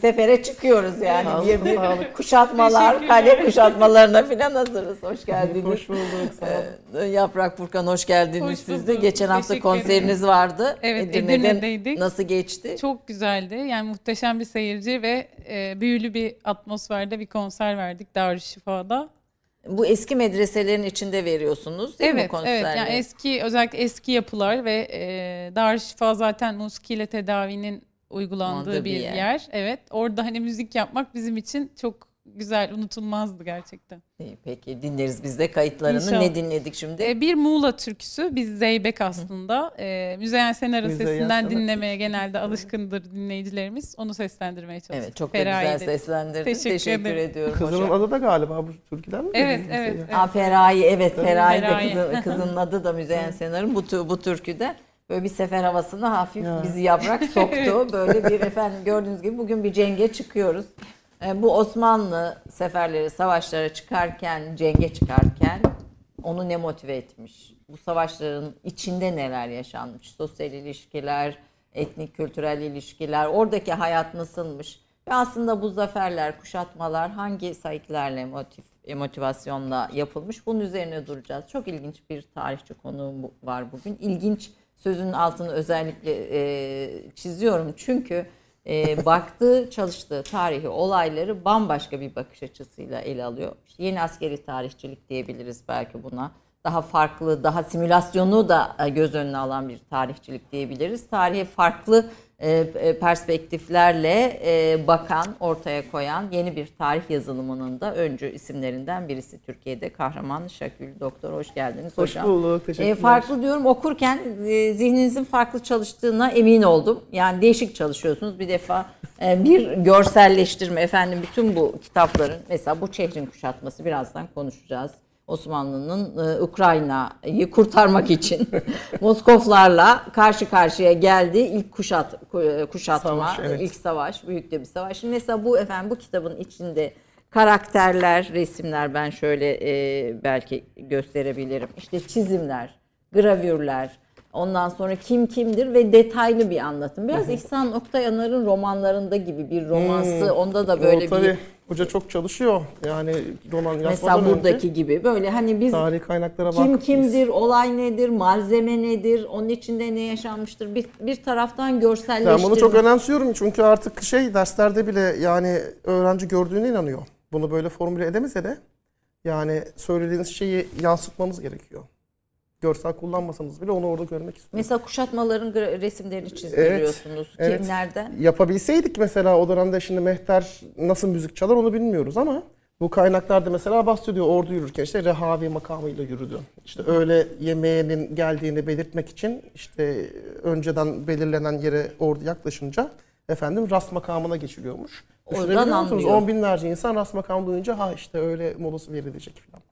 Sefere çıkıyoruz yani. Sağ bir, bir kuşatmalar, kale kuşatmalarına falan hazırız. Hoş geldiniz. Hoş bulduk. Sağ ee, Yaprak Furkan hoş geldiniz hoş siz de. Geçen hafta konseriniz vardı. Evet Edirne'deydik. Nasıl geçti? Çok güzeldi. Yani muhteşem bir seyirci ve e, büyülü bir atmosferde bir konser verdik Darüşşifa'da. Bu eski medreselerin içinde veriyorsunuz değil evet, mi konserleri? Evet, yani eski özellikle eski yapılar ve e, Darüşşifa zaten musikiyle tedavinin uygulandığı bir yer. yer. Evet. Orada hani müzik yapmak bizim için çok güzel, unutulmazdı gerçekten. İyi, peki dinleriz biz de kayıtlarını. İnşallah. Ne dinledik şimdi? Ee, bir Muğla türküsü. Biz Zeybek aslında. Ee, Müzeyyen Senar'ın sesinden Senar. dinlemeye genelde alışkındır dinleyicilerimiz. Onu seslendirmeye çalıştık. Evet çok da güzel seslendirdin. Teşekkür, Teşekkür ediyorum Kızının hocam. adı da galiba bu türküden mi? Evet, evet, evet. Aa, Feraye, evet Feraye, Feraye. de kızın, kızının adı da Müzeyyen Senar'ın bu, bu türküde böyle bir sefer havasını hafif ya. bizi yaprak soktu. Böyle bir efendim gördüğünüz gibi bugün bir cenge çıkıyoruz. E, bu Osmanlı seferleri, savaşlara çıkarken, cenge çıkarken onu ne motive etmiş? Bu savaşların içinde neler yaşanmış? Sosyal ilişkiler, etnik kültürel ilişkiler, oradaki hayat nasılmış? Ve aslında bu zaferler, kuşatmalar hangi sayıklarla motiv, motivasyonla yapılmış? Bunun üzerine duracağız. Çok ilginç bir tarihçi konuğum var bugün. İlginç sözünün altını özellikle e, çiziyorum. Çünkü e, baktığı, çalıştığı tarihi olayları bambaşka bir bakış açısıyla ele alıyor. İşte yeni askeri tarihçilik diyebiliriz belki buna. daha farklı, daha simülasyonu da e, göz önüne alan bir tarihçilik diyebiliriz. Tarihe farklı perspektiflerle e, bakan, ortaya koyan yeni bir tarih yazılımının da öncü isimlerinden birisi Türkiye'de. Kahraman Şakül Doktor hoş geldiniz Hoş hocam. bulduk. Teşekkürler. E, farklı diyorum okurken e, zihninizin farklı çalıştığına emin oldum. Yani değişik çalışıyorsunuz. Bir defa e, bir görselleştirme efendim bütün bu kitapların mesela bu şehrin kuşatması birazdan konuşacağız. Osmanlı'nın e, Ukrayna'yı kurtarmak için Moskovlarla karşı karşıya geldiği ilk kuşat ku- kuşatma, Savaş, evet. ilk savaş, büyük de bir savaş. Şimdi mesela bu efendim bu kitabın içinde karakterler, resimler ben şöyle e, belki gösterebilirim. İşte çizimler, gravürler, ondan sonra kim kimdir ve detaylı bir anlatım. Biraz İhsan Oktayanar'ın romanlarında gibi bir romansı. Onda da böyle o, tabii, bir Hoca çok çalışıyor. Yani roman yazmadan mesela önce buradaki gibi böyle hani biz tarih kaynaklara kim kimdir, olay nedir, malzeme nedir, onun içinde ne yaşanmıştır bir, bir taraftan Ben görselleştirme. bunu çok önemsiyorum çünkü artık şey derslerde bile yani öğrenci gördüğüne inanıyor. Bunu böyle formüle edemese de yani söylediğiniz şeyi yansıtmamız gerekiyor. Görsel kullanmasanız bile onu orada görmek istiyorum. Mesela kuşatmaların resimlerini çizdiriyorsunuz. evet. Kimlerden? Yapabilseydik mesela o dönemde şimdi Mehter nasıl müzik çalar onu bilmiyoruz ama bu kaynaklarda mesela bahsediyor ordu yürürken işte rehavi makamıyla yürüdü. İşte öğle yemeğinin geldiğini belirtmek için işte önceden belirlenen yere ordu yaklaşınca efendim rast makamına geçiliyormuş. Oradan Düşünebiliyor musunuz? anlıyor. On binlerce insan rast makamı duyunca ha işte öğle molası verilecek falan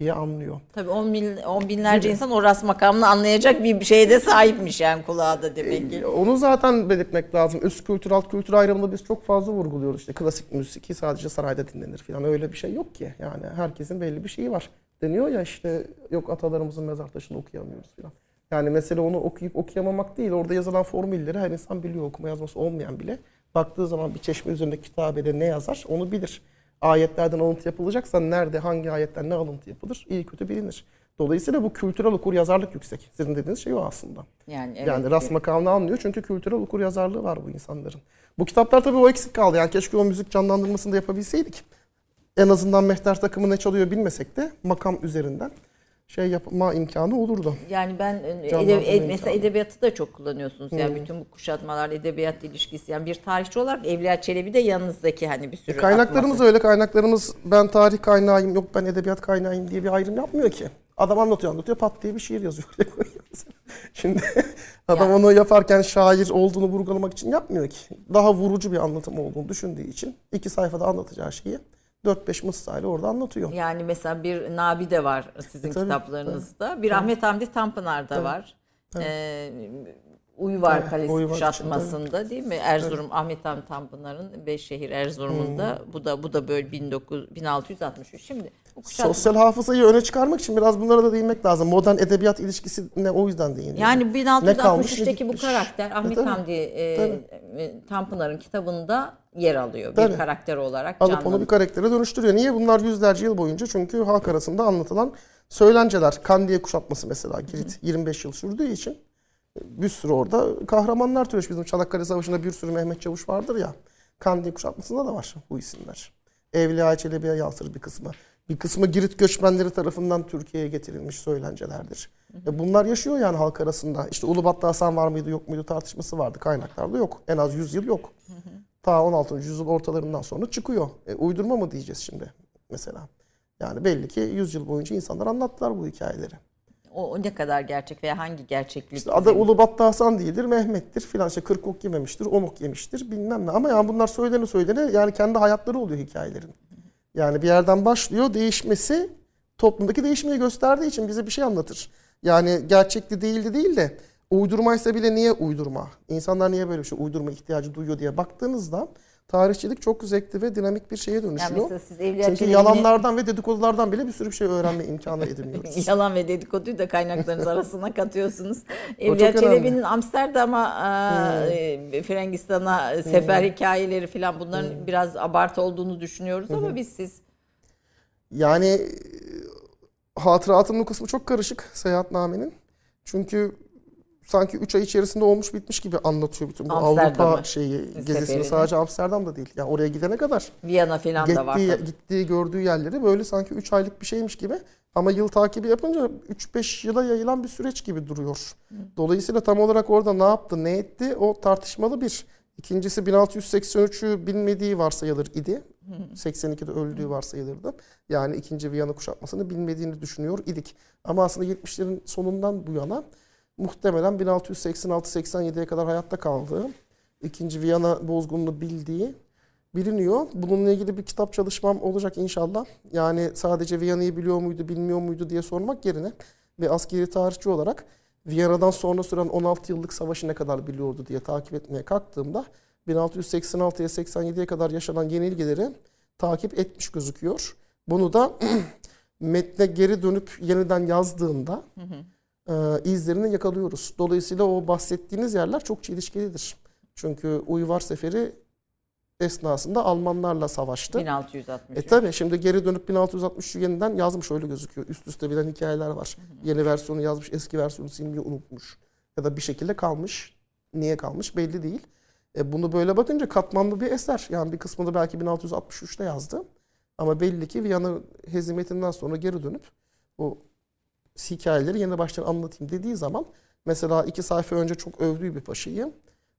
diye anlıyor. Tabii on, bin, on binlerce insan o ras makamını anlayacak bir şeyde sahipmiş yani kulağa da demek ki. E, Onu zaten belirtmek lazım. Üst kültür, alt kültür ayrımını biz çok fazla vurguluyoruz. İşte klasik müzik sadece sarayda dinlenir falan. Öyle bir şey yok ki. Yani herkesin belli bir şeyi var. Deniyor ya işte yok atalarımızın mezar taşını okuyamıyoruz falan. Yani mesele onu okuyup okuyamamak değil. Orada yazılan formülleri her insan biliyor. Okuma yazması olmayan bile. Baktığı zaman bir çeşme üzerindeki kitabede ne yazar onu bilir. Ayetlerden alıntı yapılacaksa nerede, hangi ayetten ne alıntı yapılır iyi kötü bilinir. Dolayısıyla bu kültürel okur yazarlık yüksek. Sizin dediğiniz şey o aslında. Yani, evet. Yani rast makamını anlıyor çünkü kültürel okur yazarlığı var bu insanların. Bu kitaplar tabii o eksik kaldı. Yani keşke o müzik canlandırmasını da yapabilseydik. En azından mehter takımı ne çalıyor bilmesek de makam üzerinden şey yapma imkanı olurdu. Yani ben e, edebi- ed- mesela edebiyatı da çok kullanıyorsunuz. Yani bütün bu kuşatmalar edebiyat ilişkisi. Yani bir tarihçi olarak Evliya Çelebi de yanınızdaki hani bir sürü E, Kaynaklarımız atması. öyle. Kaynaklarımız ben tarih kaynağıyım yok ben edebiyat kaynağıyım diye bir ayrım yapmıyor ki. Adam anlatıyor anlatıyor pat diye bir şiir yazıyor. Şimdi adam Ya. onu yaparken şair olduğunu vurgulamak için yapmıyor ki. Daha vurucu bir anlatım olduğunu düşündüğü için iki sayfada anlatacağı şeyi 4-5 mısrayla orada anlatıyor. Yani mesela bir Nabi de var sizin E, tabii, kitaplarınızda. Bir Ahmet Hamdi Tanpınar da var. Ee, Uyvar Tabii, Kalesi Uyvar için, kuşatmasında değil mi? Erzurum Ahmet Hamdi Tanpınar'ın Beşşehir Erzurum'unda. Bu da bu da böyle 19 1663. Şimdi bu kuşatma Sosyal hafızayı öne çıkarmak için biraz bunlara da değinmek lazım. Modern edebiyat ilişkisine o yüzden değiniyor. Yani Ne kalmış, ne 1663'teki bu karakter Ahmet tabii, Hamdi e, e, Tanpınar'ın kitabında yer alıyor. Bir Tabii. karakter olarak Alıp onu canlanıyor. bir karaktere dönüştürüyor. Niye? Bunlar yüzlerce yıl boyunca çünkü halk arasında anlatılan söylenceler. Kandiye kuşatması mesela Girit 25 yıl sürdüğü için bir sürü orada kahramanlar türemiş. Bizim Çanakkale Savaşı'nda bir sürü Mehmet Çavuş vardır ya. Kandiye kuşatmasında da var bu isimler. Evliya Çelebi'ye yansır bir kısmı. Bir kısmı Girit göçmenleri tarafından Türkiye'ye getirilmiş söylencelerdir. E bunlar yaşıyor yani halk arasında. İşte Ulubat'ta Hasan var mıydı yok muydu tartışması vardı. Kaynaklarda yok. En az 100 yıl yok. Ta 16. yüzyıl ortalarından sonra çıkıyor. E, uydurma mı diyeceğiz şimdi mesela? Yani belli ki 100 yıl boyunca insanlar anlattılar bu hikayeleri. O, o ne kadar gerçek veya hangi gerçeklik? İşte adı Ulubat'ta Hasan değildir, Mehmet'tir filan işte 40 ok yememiştir, 10 ok yemiştir bilmem ne. Ama yani bunlar söylene söylene yani kendi hayatları oluyor hikayelerin. Yani bir yerden başlıyor değişmesi toplumdaki değişmeyi gösterdiği için bize bir şey anlatır. Yani gerçekli değildi değil de uydurmaysa bile niye uydurma? İnsanlar niye böyle bir şey uydurma ihtiyacı duyuyor diye baktığınızda tarihçilik çok zevkli ve dinamik bir şeye Yani dönüşüyor. mesela siz Çünkü yalanlardan ve dedikodulardan bile bir sürü bir şey öğrenme imkanı ediniyoruz. Yalan ve dedikoduyu da kaynaklarınız arasına katıyorsunuz. Evliya. Çelebi'nin Amsterdam'a, e, Frangistan'a sefer hikayeleri falan bunların biraz abartı olduğunu düşünüyoruz ama biz siz Yani e, hatıratının o kısmı çok karışık seyahatnamenin. Çünkü sanki 3 ay içerisinde olmuş bitmiş gibi anlatıyor bütün bu Avrupa şeyi gezisini. seferini. Sadece Amsterdam'da değil. Yani oraya gidene kadar Viyana falan da var. gittiği, tabii. gittiği gördüğü yerleri böyle sanki 3 aylık bir şeymiş gibi Ama yıl takibi yapınca 3-5 yıla yayılan bir süreç gibi duruyor. Dolayısıyla tam olarak orada ne yaptı, ne etti o tartışmalı bir. İkincisi 1683'ü bilmediği varsayılır idi. 82'de öldüğü varsayılırdı. Yani ikinci Viyana kuşatmasını bilmediğini düşünüyor idik. Ama aslında 70'lerin sonundan bu yana muhtemelen 1686-87'ye kadar hayatta kaldığı, ikinci Viyana bozgununu bildiği biliniyor. Bununla ilgili bir kitap çalışmam olacak inşallah. Yani sadece Viyana'yı biliyor muydu, bilmiyor muydu diye sormak yerine bir askeri tarihçi olarak Viyana'dan sonra süren 16 yıllık savaşı ne kadar biliyordu diye takip etmeye kalktığımda 1686'ya 87'ye kadar yaşanan yenilgileri takip etmiş gözüküyor. Bunu da metne geri dönüp yeniden yazdığında e, izlerini yakalıyoruz. Dolayısıyla o bahsettiğiniz yerler çok çelişkilidir. Çünkü Uyvar Seferi esnasında Almanlarla savaştı. 1660. E tabi şimdi geri dönüp 1663'ü yeniden yazmış öyle gözüküyor. Üst üste bilen hikayeler var. Yeni versiyonu yazmış, eski versiyonu silmeyi unutmuş. Ya da bir şekilde kalmış. Niye kalmış belli değil. E bunu böyle bakınca katmanlı bir eser. Yani bir kısmını belki 1663'te yazdı. Ama belli ki Viyana hezimetinden sonra geri dönüp o hikayeleri yeni baştan anlatayım dediği zaman mesela iki sayfa önce çok övdüğü bir paşayı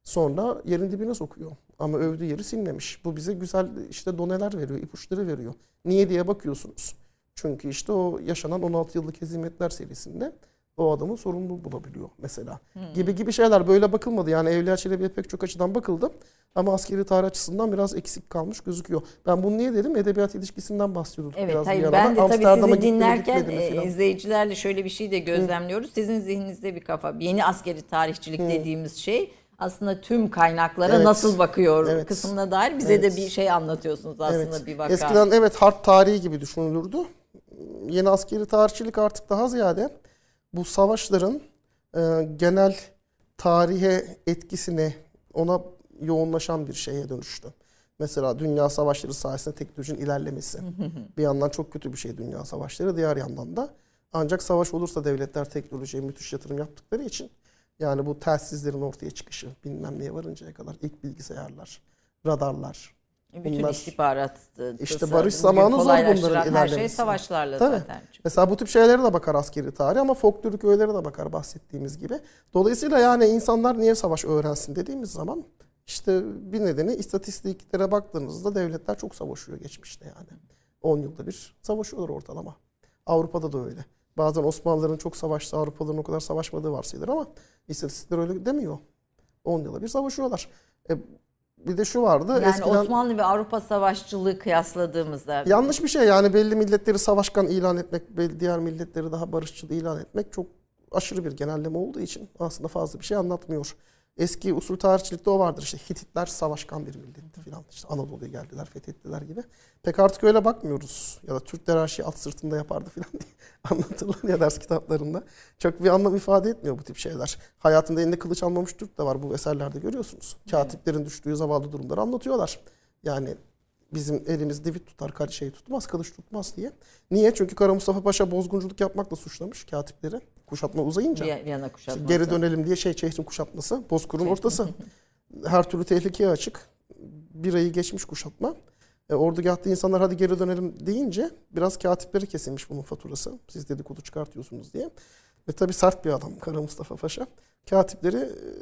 sonra yerin dibine sokuyor. Ama övdüğü yeri silmemiş. Bu bize güzel işte doneler veriyor, ipuçları veriyor. Niye diye bakıyorsunuz. Çünkü işte o yaşanan 16 yıllık hizmetler serisinde o adamı sorumlu bulabiliyor mesela. Gibi gibi şeyler böyle bakılmadı. Yani Evliya Çelebi'ye pek çok açıdan bakıldı. Ama askeri tarih açısından biraz eksik kalmış gözüküyor. Ben bunu niye dedim? Edebiyat ilişkisinden bahsediyorduk Evet biraz hayır bir ben de tabii sizi dinlerken e, izleyicilerle şöyle bir şey de gözlemliyoruz. Sizin zihninizde bir kafa. Yeni askeri tarihçilik dediğimiz şey aslında tüm kaynaklara Evet. nasıl bakıyor Evet. kısmına dair bize Evet. de bir şey anlatıyorsunuz aslında Evet. bir vaka. Eskiden evet harp tarihi gibi düşünülürdü. Yeni askeri tarihçilik artık daha ziyade bu savaşların e, genel tarihe etkisine ona yoğunlaşan bir şeye dönüştü. Mesela dünya savaşları sayesinde teknolojinin ilerlemesi. bir yandan çok kötü bir şey dünya savaşları. Diğer yandan da ancak savaş olursa devletler teknolojiye müthiş yatırım yaptıkları için yani bu telsizlerin ortaya çıkışı bilmem neye varıncaya kadar ilk bilgisayarlar, radarlar, Bütün bunlar- istihbarat İşte tısı, barış zamanı zor bunların Her şey savaşlarla Tabii. zaten. çıktı. Mesela bu tip şeylere de bakar askeri tarih ama folklorik öğelere de bakar bahsettiğimiz gibi. Dolayısıyla yani insanlar niye savaş öğrensin dediğimiz zaman işte bir nedeni istatistiklere baktığınızda devletler çok savaşıyor geçmişte yani. 10 yılda bir savaşıyorlar ortalama. Avrupa'da da öyle. Bazen Osmanlıların çok savaştı, Avrupalıların o kadar savaşmadığı varsayılır ama istatistikler öyle demiyor. 10 yılda bir savaşıyorlar. E, bir de şu vardı. Yani eskiden... Osmanlı ve Avrupa savaşçılığı kıyasladığımızda Yanlış bir şey yani belli milletleri savaşkan ilan etmek, belli diğer milletleri daha barışçıl ilan etmek çok aşırı bir genelleme olduğu için aslında fazla bir şey anlatmıyor. Eski usul tarihçilikte o vardır işte Hititler savaşkan bir milletti filan. İşte Anadolu'ya geldiler, fethettiler gibi. Pek artık öyle bakmıyoruz. Ya da Türkler her şeyi at sırtında yapardı filan diye anlatırlar ya ders kitaplarında. Çok bir anlam ifade etmiyor bu tip şeyler. Hayatında elinde kılıç almamış Türk de var bu eserlerde görüyorsunuz. Katiplerin düştüğü zavallı durumları anlatıyorlar. Yani bizim elimiz divit tutar, şey tutmaz, kılıç tutmaz diye. Niye? Çünkü Kara Mustafa Paşa bozgunculuk yapmakla suçlamış katipleri. Kuşatma uzayınca. Vi- Viyana İşte kuşatması. geri dönelim diye şey şehrin kuşatması, Bozkır'ın ortası. Her türlü tehlikeye açık. Bir ayı geçmiş kuşatma. E, ordugahta insanlar hadi geri dönelim deyince biraz katipleri kesilmiş bunun faturası. Siz dedikodu çıkartıyorsunuz diye. Ve tabii sert bir adam Kara Mustafa Paşa. Katipleri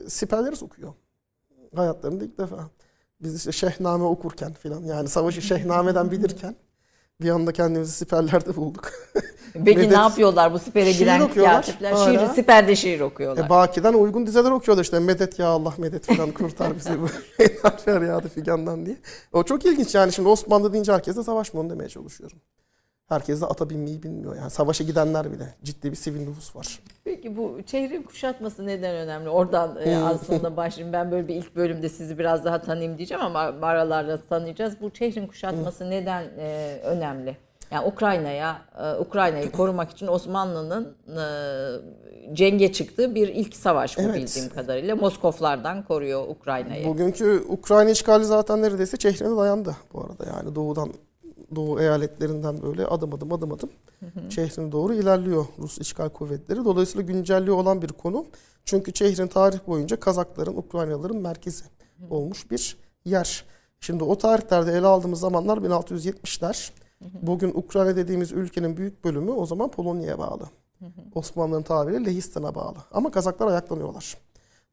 e, siperleri sokuyor. Hayatlarında ilk defa. Biz işte Şehname okurken filan yani savaşı Şehname'den bilirken bir anda kendimizi siperlerde bulduk. Peki Medet- ne yapıyorlar bu sipere Şiir giren katipler? Şiir, siperde şiir okuyorlar. E, Baki'den uygun dizeler okuyorlar işte. Medet ya Allah medet falan kurtar bizi bu feryadı figandan diye. O çok ilginç yani şimdi Osmanlı deyince herkes de savaş mı onu demeye çalışıyorum. Herkes de ata binmeyi bilmiyor. Yani savaşa gidenler bile. Ciddi bir sivil nüfus var. Peki bu şehrin kuşatması neden önemli? Oradan e, aslında başlayayım. Ben böyle bir ilk bölümde sizi biraz daha tanıyayım diyeceğim ama aralarla tanıyacağız. Bu şehrin kuşatması neden e, önemli? Yani Ukrayna'ya, e, Ukrayna'yı korumak için Osmanlı'nın e, cenge çıktığı bir ilk savaş bu Evet. bildiğim kadarıyla. Moskoflardan koruyor Ukrayna'yı. Bugünkü Ukrayna işgali zaten neredeyse Çehre'ne dayandı bu arada. Yani doğudan doğu eyaletlerinden böyle adım adım adım adım Çehre'ne doğru ilerliyor Rus işgal kuvvetleri. Dolayısıyla güncelliği olan bir konu. Çünkü Çehre'nin tarih boyunca Kazakların, Ukraynalıların merkezi olmuş bir yer. Şimdi o tarihlerde ele aldığımız zamanlar 1670'ler. Bugün Ukrayna dediğimiz ülkenin büyük bölümü o zaman Polonya'ya bağlı. Osmanlı'nın tabiri Lehistan'a bağlı. Ama Kazaklar ayaklanıyorlar.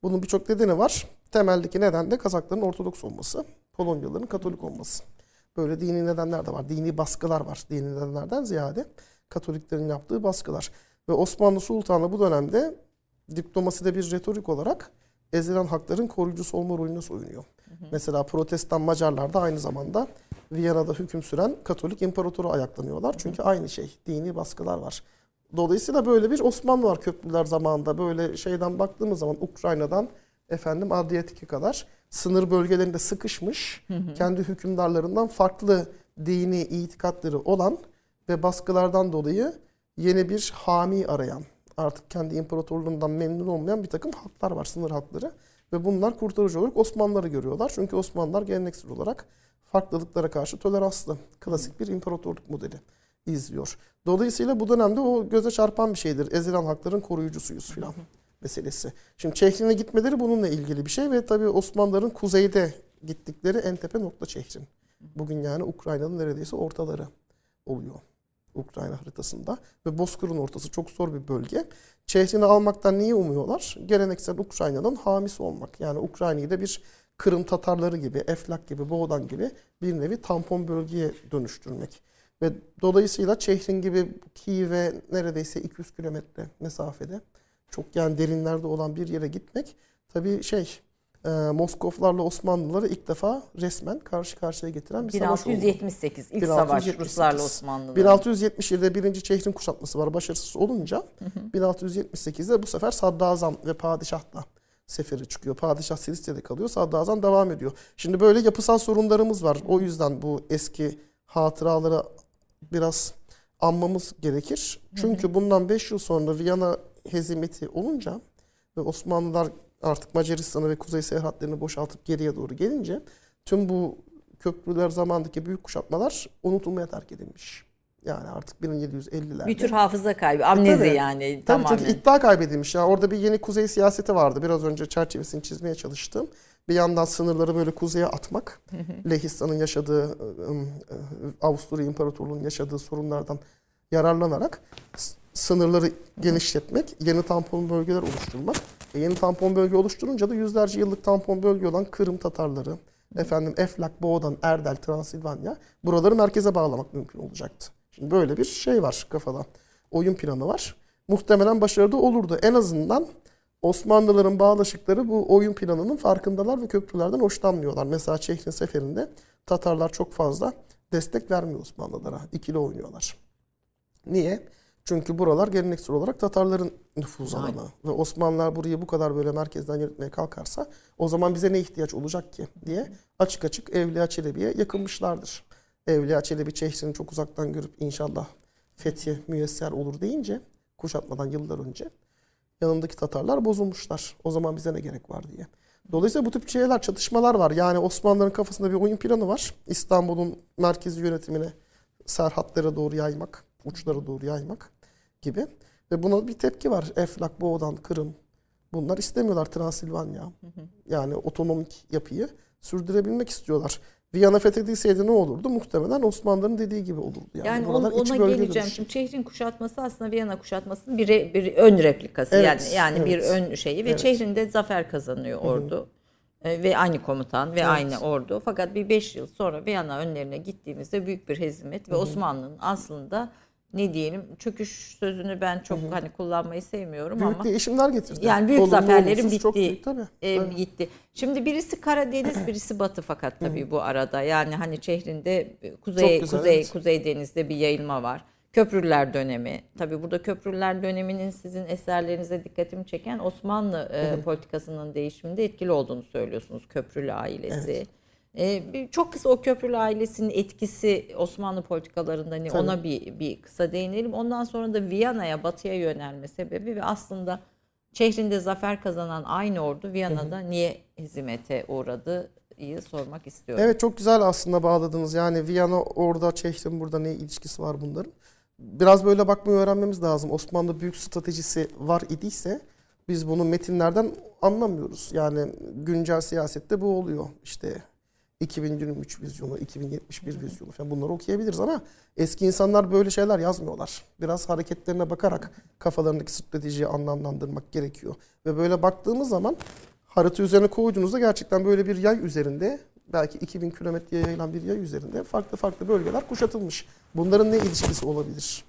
Bunun birçok nedeni var. Temeldeki neden de Kazakların Ortodoks olması, Polonyalıların Katolik olması. Böyle dini nedenler de var. Dini baskılar var. Dini nedenlerden ziyade Katoliklerin yaptığı baskılar. Ve Osmanlı Sultanı bu dönemde diplomaside bir retorik olarak ezilen hakların koruyucusu olma rolüne soyunuyor. Mesela Protestan Macarlar da aynı zamanda Viyana'da hüküm süren Katolik imparatoru ayaklanıyorlar. Çünkü aynı şey, dini baskılar var. Dolayısıyla böyle bir Osmanlı var köprüler zamanında. Böyle şeyden baktığımız zaman Ukrayna'dan efendim Adriyatik'e kadar sınır bölgelerinde sıkışmış, kendi hükümdarlarından farklı dini itikatları olan ve baskılardan dolayı yeni bir hami arayan, artık kendi imparatorluğundan memnun olmayan bir takım halklar var, sınır halkları. Ve bunlar kurtarıcı olarak Osmanlıları görüyorlar. Çünkü Osmanlılar geleneksel olarak farklılıklara karşı toleranslı, klasik bir imparatorluk modeli izliyor. Dolayısıyla bu dönemde o göze çarpan bir şeydir. Ezilen hakların koruyucusuyuz filan meselesi. Şimdi Çehrin'e gitmeleri bununla ilgili bir şey ve tabii Osmanlıların kuzeyde gittikleri en tepe nokta Çehrin. Bugün yani Ukrayna'nın neredeyse ortaları oluyor. Ukrayna haritasında ve Bozkır'ın ortası çok zor bir bölge. Çehrini almaktan niye umuyorlar? Geleneksel Ukrayna'nın hamisi olmak. Yani Ukrayna'yı da bir Kırım Tatarları gibi, Eflak gibi, Boğdan gibi bir nevi tampon bölgeye dönüştürmek. Ve dolayısıyla Çehrin gibi Kiev'e neredeyse 200 kilometre mesafede çok yani derinlerde olan bir yere gitmek tabii şey e, Moskovlarla Osmanlıları ilk defa resmen karşı karşıya getiren bir 1678, savaş oldu. 1678 ilk 1678. savaş Ruslarla Osmanlılar. 1677'de birinci Çehrin kuşatması var. Başarısız olunca 1678'de bu sefer Sadrazam ve Padişah'la seferi çıkıyor. Padişah Silisya'da kalıyor. Sadrazam devam ediyor. Şimdi böyle yapısal sorunlarımız var. O yüzden bu eski hatıraları biraz anmamız gerekir. Çünkü bundan 5 yıl sonra Viyana hezimeti olunca ve Osmanlılar artık Macaristan'ı ve Kuzey seyahatlerini boşaltıp geriye doğru gelince tüm bu köprüler zamandaki büyük kuşatmalar unutulmaya terk edilmiş. Yani artık 1750'lerde. Bir tür hafıza kaybı, amnezi tabii. yani Tabii tamamen. çünkü iddia kaybedilmiş. Ya orada bir yeni kuzey siyaseti vardı. Biraz önce çerçevesini çizmeye çalıştım. Bir yandan sınırları böyle kuzeye atmak. Lehistan'ın yaşadığı, ım, ı, Avusturya İmparatorluğu'nun yaşadığı sorunlardan yararlanarak sınırları genişletmek, yeni tampon bölgeler oluşturmak. E, yeni tampon bölge oluşturunca da yüzlerce yıllık tampon bölge olan Kırım Tatarları, efendim Eflak, Boğdan, Erdel, Transilvanya buraları merkeze bağlamak mümkün olacaktı. Şimdi böyle bir şey var kafada. Oyun planı var. Muhtemelen başarılı olurdu. En azından Osmanlıların bağlaşıkları bu oyun planının farkındalar ve köprülerden hoşlanmıyorlar. Mesela Çehrin seferinde Tatarlar çok fazla destek vermiyor Osmanlılara. İkili oynuyorlar. Niye? Çünkü buralar geleneksel olarak Tatarların nüfuz alanı. Ve Osmanlılar burayı bu kadar böyle merkezden yönetmeye kalkarsa o zaman bize ne ihtiyaç olacak ki diye açık açık Evliya Çelebi'ye yakınmışlardır. Evliya Çelebi Çehrin'i çok uzaktan görüp inşallah fethi müyesser olur deyince kuşatmadan yıllar önce yanındaki Tatarlar bozulmuşlar. O zaman bize ne gerek var diye. Dolayısıyla bu tip şeyler, çatışmalar var. Yani Osmanlıların kafasında bir oyun planı var. İstanbul'un merkezi yönetimine serhatlara doğru yaymak, uçlara doğru yaymak gibi. Ve buna bir tepki var. Eflak, Boğdan, Kırım. Bunlar istemiyorlar Transilvanya. Yani otonomik yapıyı sürdürebilmek istiyorlar. Viyana fethedilseydi ne olurdu? Muhtemelen Osmanlıların dediği gibi olurdu. Yani, Yani ona, geleceğim. Şimdi Çehrin kuşatması aslında Viyana kuşatmasının bir, re- bir ön replikası Evet, yani yani bir evet. ön şeyi ve Evet. Çehrin'de zafer kazanıyor ordu. E, ve aynı komutan ve aynı ordu. Fakat bir 5 yıl sonra Viyana önlerine gittiğimizde büyük bir hezimet ve Osmanlı'nın aslında ne diyelim çöküş sözünü ben çok hani kullanmayı sevmiyorum Büyük ama değişimler getirdi. yani büyük Olumlu, zaferlerin olumsuz, çok büyük, tabii. e, Tabii. gitti. Şimdi birisi Karadeniz, birisi Batı fakat tabii bu arada. Yani hani şehrinde kuzey güzel, kuzey evet. kuzey denizde bir yayılma var. Köprüler dönemi. Tabii burada köprüler döneminin sizin eserlerinize dikkatimi çeken Osmanlı e, politikasının değişiminde etkili olduğunu söylüyorsunuz köprülü ailesi. E, bir- çok kısa o köprülü ailesinin etkisi Osmanlı politikalarında hani Tabii. ona bir bir kısa değinelim. Ondan sonra da Viyana'ya batıya yönelme sebebi ve aslında Şehrinde zafer kazanan aynı ordu Viyana'da niye hizmete uğradı iyi sormak istiyorum. Evet çok güzel aslında bağladınız. Yani Viyana orada, Çehrin burada ne ilişkisi var bunların? Biraz böyle bakmayı öğrenmemiz lazım. Osmanlı büyük stratejisi var idiyse biz bunu metinlerden anlamıyoruz. Yani güncel siyasette bu oluyor. İşte 2023 vizyonu, 2071 vizyonu falan bunları okuyabiliriz ama eski insanlar böyle şeyler yazmıyorlar. Biraz hareketlerine bakarak kafalarındaki stratejiyi anlamlandırmak gerekiyor. Ve böyle baktığımız zaman harita üzerine koyduğunuzda gerçekten böyle bir yay üzerinde belki 2000 kilometreye yayılan bir yay üzerinde farklı farklı bölgeler kuşatılmış. Bunların ne ilişkisi olabilir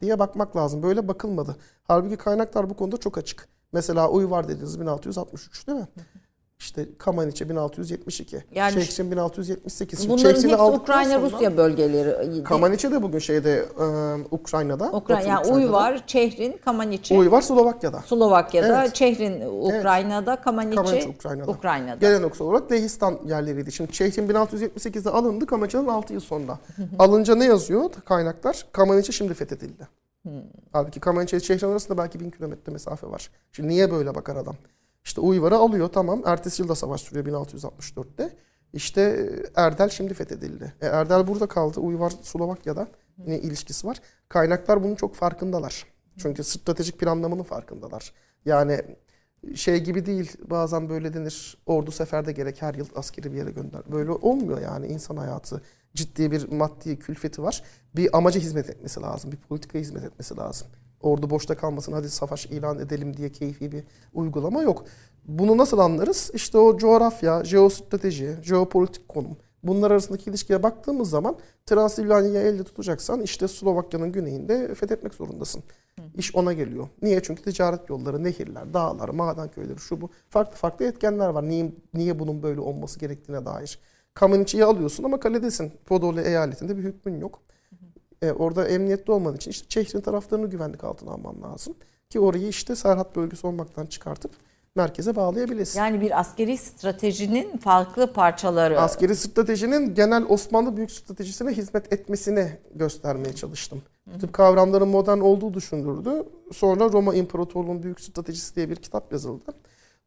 diye bakmak lazım. Böyle bakılmadı. Halbuki kaynaklar bu konuda çok açık. Mesela Uyvar dediniz 1663 değil mi? İşte Kamaniçe 1672. Yani Çekçin 1678. Şimdi Bunların Çekçin'i hepsi aldıktan Ukrayna sonra- Rusya bölgeleri. Kamaniçe de bugün şeyde e, Ukrayna'da. Ukrayna, yani Ukrayna'da. Uy var, Çehrin, Kamaniçi. Uy var Slovakya'da. Slovakya'da, Evet. Çehrin Ukrayna'da, Kamaniçi Kamaniçe Ukrayna'da. Ukrayna'da. Geleneksel olarak Lehistan yerleriydi. Şimdi Çehrin 1678'de alındı, Kamaniçe'nin 6 yıl sonra. Alınca ne yazıyor kaynaklar? Kamaniçe şimdi fethedildi. Halbuki Kamaniçe ile Çehrin arasında belki 1000 kilometre mesafe var. Şimdi niye böyle bakar adam? İşte Uyvar'ı alıyor tamam. Ertesi yılda savaş sürüyor 1664'te. İşte e, Erdel şimdi fethedildi. E, Erdel burada kaldı. Uyvar Slovakya'da. Yine ilişkisi var. Kaynaklar bunun çok farkındalar. Çünkü stratejik planlamanın farkındalar. Yani şey gibi değil bazen böyle denir ordu seferde gerek her yıl askeri bir yere gönder. Böyle olmuyor yani insan hayatı ciddi bir maddi külfeti var. Bir amaca hizmet etmesi lazım. Bir politika hizmet etmesi lazım. Ordu boşta kalmasın hadi savaş ilan edelim diye keyfi bir uygulama yok. Bunu nasıl anlarız? İşte o coğrafya, jeostrateji, jeopolitik konum. Bunlar arasındaki ilişkiye baktığımız zaman Transilvanya'yı elde tutacaksan işte Slovakya'nın güneyinde fethetmek zorundasın. İş ona geliyor. Niye? Çünkü ticaret yolları, nehirler, dağlar, maden köyleri, şu bu. Farklı farklı etkenler var. Niye, niye bunun böyle olması gerektiğine dair. Kameniçi'yi alıyorsun ama kaledesin. Podole eyaletinde bir hükmün yok. E, orada emniyetli olman için işte Çehrin taraflarını güvenlik altına alman lazım. Ki orayı işte Serhat bölgesi olmaktan çıkartıp merkeze bağlayabilesin. Yani bir askeri stratejinin farklı parçaları. Askeri stratejinin genel Osmanlı büyük stratejisine hizmet etmesini göstermeye çalıştım. Bu tip kavramların modern olduğu düşünülürdü. Sonra Roma İmparatorluğu'nun büyük stratejisi diye bir kitap yazıldı.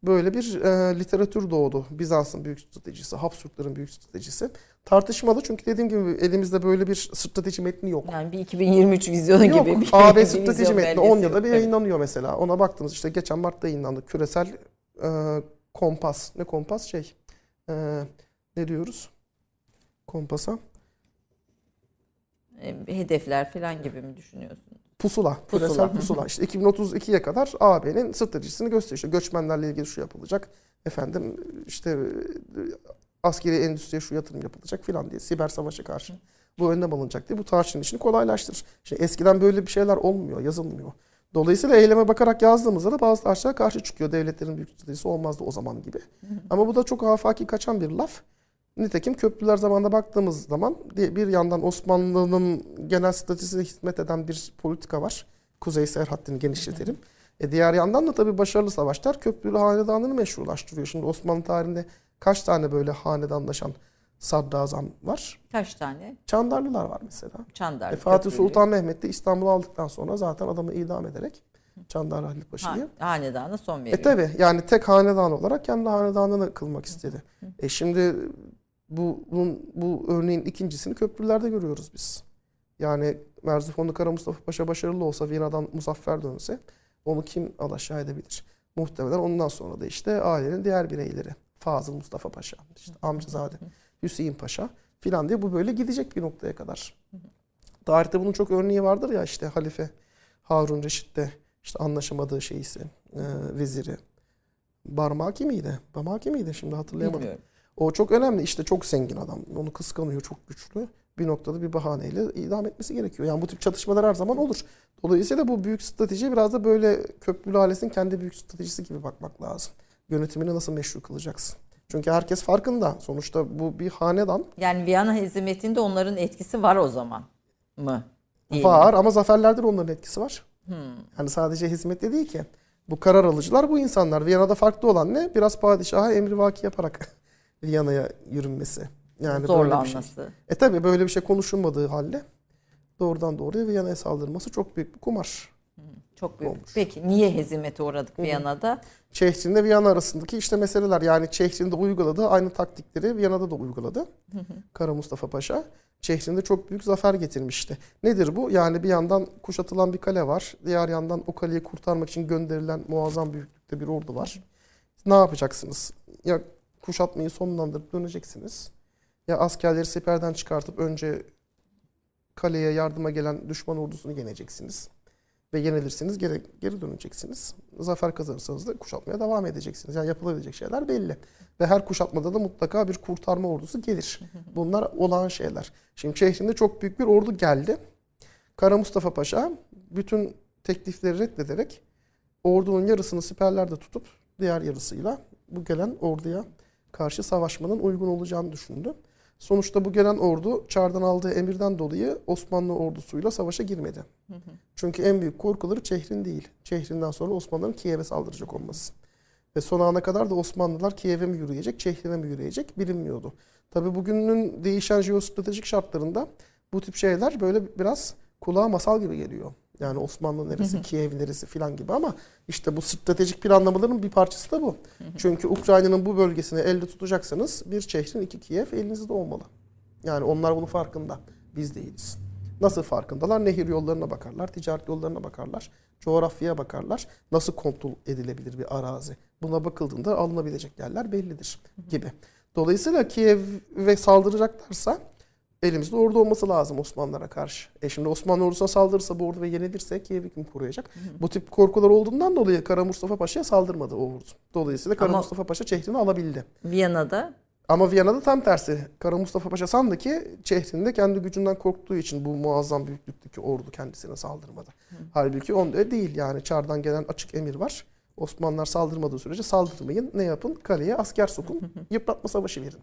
Böyle bir e, literatür doğdu. Bizans'ın büyük stratejisi, Habsburgların büyük stratejisi. Tartışmalı çünkü dediğim gibi elimizde böyle bir strateji metni yok. Yani bir 2023 vizyonu Yok. gibi bir AB strateji metni belgesi 10 yılda bir yayınlanıyor mesela. Ona baktınız işte geçen Mart'ta yayınlandı. Küresel e, kompas. Ne kompas? Şey. e, ne diyoruz? Kompasa. E, Hedefler falan gibi mi düşünüyorsun? Pusula. Pusula. Küresel pusula. İşte 2032'ye kadar AB'nin stratejisini gösteriyor. İşte göçmenlerle ilgili şu yapılacak. Efendim işte e, askeri endüstriye şu yatırım yapılacak filan diye. Siber savaşa karşı. Bu önlem alınacak diye bu tarihçinin işini kolaylaştırır. Şimdi eskiden böyle bir şeyler olmuyor, yazılmıyor. Dolayısıyla eyleme bakarak yazdığımızda da bazı tarihçiler karşı çıkıyor. Devletlerin büyük stratejisi olmazdı o zaman gibi. Ama bu da çok afaki kaçan bir laf. Nitekim köprüler zamanında baktığımız zaman bir yandan Osmanlı'nın genel stratejisine hizmet eden bir politika var. Kuzey Serhaddini genişletelim. E diğer yandan da tabii başarılı savaşlar köprülü hanedanını meşrulaştırıyor. Şimdi Osmanlı tarihinde kaç tane böyle hanedanlaşan sadrazam var? Kaç tane? Çandarlılar var mesela. Çandar. E, Fatih Köprülü. Sultan Mehmet de İstanbul'u aldıktan sonra zaten adamı idam ederek Çandarlı Halil Paşa'yı Ha, hanedana son veriyor. e tabi yani tek hanedan olarak kendi hanedanını kılmak istedi. E şimdi bu, bunun, bu örneğin ikincisini köprülerde görüyoruz biz. Yani Merzifonlu Kara Mustafa Paşa başarılı olsa Viyana'dan muzaffer dönse onu kim alaşağı edebilir? Muhtemelen ondan sonra da işte ailenin diğer bireyleri. Fazıl Mustafa Paşa, işte amcazade Hüseyin Paşa filan diye bu böyle gidecek bir noktaya kadar. Tarihte bunun çok örneği vardır ya işte Halife Harun Reşit'te işte anlaşamadığı şeyisi, e, veziri. Barmaki miydi? Barmaki miydi? Şimdi hatırlayamadım. Bilmiyorum. O çok önemli. İşte çok zengin adam. Onu kıskanıyor, çok güçlü. Bir noktada bir bahaneyle idam etmesi gerekiyor. Yani bu tip çatışmalar her zaman olur. Dolayısıyla bu büyük strateji biraz da böyle köprülü ailesinin kendi büyük stratejisi gibi bakmak lazım. Yönetimini nasıl meşru kılacaksın? Çünkü herkes farkında. Sonuçta bu bir hanedan. Yani Viyana hizmetinde onların etkisi var o zaman mı? Değil mi? Var ama zaferlerde de onların etkisi var. Yani sadece hizmette değil ki. Bu karar alıcılar bu insanlar. Viyana'da farklı olan ne? Biraz padişaha emri vaki yaparak Viyana'ya yürünmesi. Yani böyle bir şey. Zorlanması. E tabi böyle bir şey konuşulmadığı halde doğrudan doğruya Viyana'ya saldırması çok büyük bir kumar. Çok büyük. Olmuş. Peki niye hezimete uğradık Viyana'da? Çehrin'le Viyana arasındaki işte meseleler yani Çehrin'de uyguladığı aynı taktikleri Viyana'da da uyguladı. Kara Mustafa Paşa. Çehrin'de çok büyük zafer getirmişti. Nedir bu? Yani bir yandan kuşatılan bir kale var. Diğer yandan o kaleyi kurtarmak için gönderilen muazzam büyüklükte bir ordu var. Ne yapacaksınız? Ya kuşatmayı sonlandırıp döneceksiniz. Ya askerleri siperden çıkartıp önce kaleye yardıma gelen düşman ordusunu yeneceksiniz. Ve yenilirsiniz geri, geri döneceksiniz. Zafer kazanırsanız da kuşatmaya devam edeceksiniz. Yani yapılabilecek şeyler belli. Ve her kuşatmada da mutlaka bir kurtarma ordusu gelir. Bunlar olağan şeyler. Şimdi Çehrin'de çok büyük bir ordu geldi. Kara Mustafa Paşa bütün teklifleri reddederek ordunun yarısını siperlerde tutup diğer yarısıyla bu gelen orduya karşı savaşmanın uygun olacağını düşündü. Sonuçta bu gelen ordu Çar'dan aldığı emirden dolayı Osmanlı ordusuyla savaşa girmedi. Çünkü en büyük korkuları Çehrin değil. Çehrin'den sonra Osmanlıların Kiev'e saldıracak olması. Ve son ana kadar da Osmanlılar Kiev'e mi yürüyecek, Çehrin'e mi yürüyecek bilinmiyordu. Tabi bugünün değişen jeostratejik şartlarında bu tip şeyler böyle biraz kulağa masal gibi geliyor. Yani Osmanlı neresi, Kiev neresi filan gibi ama işte bu stratejik planlamaların bir parçası da bu. Çünkü Ukrayna'nın bu bölgesini elde tutacaksanız bir şehrin iki Kiev elinizde olmalı. Yani onlar bunun farkında. Biz değiliz. Nasıl farkındalar? Nehir yollarına bakarlar, ticaret yollarına bakarlar, coğrafyaya bakarlar. Nasıl kontrol edilebilir bir arazi? Buna bakıldığında alınabilecek yerler bellidir gibi. Dolayısıyla Kiev'e saldıracaklarsa elimizde ordu olması lazım Osmanlılara karşı. E şimdi Osmanlı ordusuna saldırırsa bu ordu ve yenilirse Kiev'i kim koruyacak? Hı. Bu tip korkular olduğundan dolayı Kara Mustafa Paşa'ya saldırmadı o ordu. Dolayısıyla Kara Ama Mustafa Paşa Çehrin'i alabildi. Viyana'da? Ama Viyana'da tam tersi. Kara Mustafa Paşa sandı ki Çehrin'de kendi gücünden korktuğu için bu muazzam büyüklükteki ordu kendisine saldırmadı. Hı. Halbuki onda değil yani Çar'dan gelen açık emir var. Osmanlılar saldırmadığı sürece saldırmayın. Ne yapın? Kaleye asker sokun. Yıpratma savaşı verin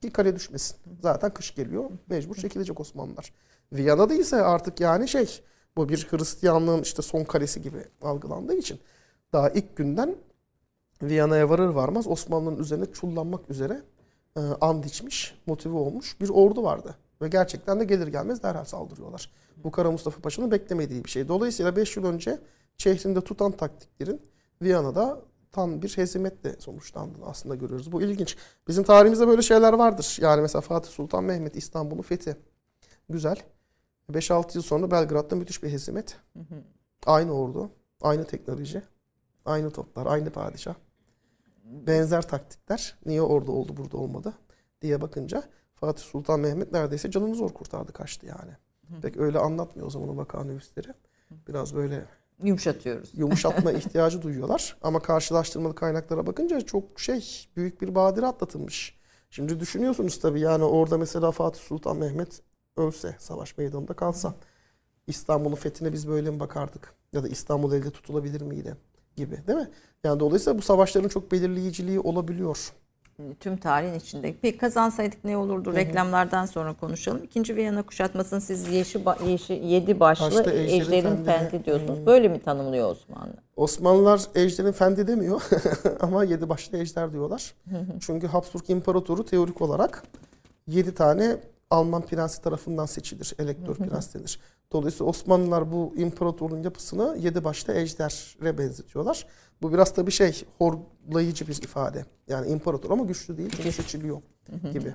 ki kale düşmesin. Zaten kış geliyor. Mecbur çekilecek Osmanlılar. Viyana'da ise artık yani şey bu bir Hristiyanlığın işte son kalesi gibi algılandığı için daha ilk günden Viyana'ya varır varmaz Osmanlı'nın üzerine çullanmak üzere e, and içmiş, motive olmuş bir ordu vardı. Ve gerçekten de gelir gelmez derhal saldırıyorlar. Bu Kara Mustafa Paşa'nın beklemediği bir şey. Dolayısıyla 5 yıl önce şehrinde tutan taktiklerin Viyana'da tam bir hezimetle sonuçlandığını aslında görüyoruz. Bu ilginç. Bizim tarihimizde böyle şeyler vardır. Yani mesela Fatih Sultan Mehmet İstanbul'un fethi. Güzel. 5-6 yıl sonra Belgrad'da müthiş bir hezimet. Aynı ordu, aynı teknoloji, aynı toplar, aynı padişah. Benzer taktikler. Niye orada oldu burada olmadı diye bakınca Fatih Sultan Mehmet neredeyse canını zor kurtardı kaçtı yani. Pek öyle anlatmıyor o zaman vaka nüvisleri. Biraz böyle yumuşatıyoruz. Yumuşatma ihtiyacı duyuyorlar. Ama karşılaştırmalı kaynaklara bakınca çok şey büyük bir badire atlatılmış. Şimdi düşünüyorsunuz tabii yani orada mesela Fatih Sultan Mehmet ölse, savaş meydanında kalsa İstanbul'un fethine biz böyle mi bakardık? Ya da İstanbul elde tutulabilir miydi? Gibi değil mi? Yani dolayısıyla bu savaşların çok belirleyiciliği olabiliyor tüm tarihin içinde. Peki kazansaydık ne olurdu? Hı hı. Reklamlardan sonra konuşalım. İkinci Viyana kuşatmasını siz yeşi, yeşi yedi başlı Başta ejderin, ejderin fendi, fendi diyorsunuz. Hı. Böyle mi tanımlıyor Osmanlı? Osmanlılar ejderin fendi demiyor ama yedi başlı ejder diyorlar. Hı hı. Çünkü Habsburg İmparatoru teorik olarak yedi tane Alman prensi tarafından seçilir. Elektör prens denir. Dolayısıyla Osmanlılar bu imparatorun yapısını yedi başlı ejdere benzetiyorlar. Bu biraz tabii şey horlayıcı bir ifade. Yani imparator ama güçlü değil çünkü seçiliyor gibi.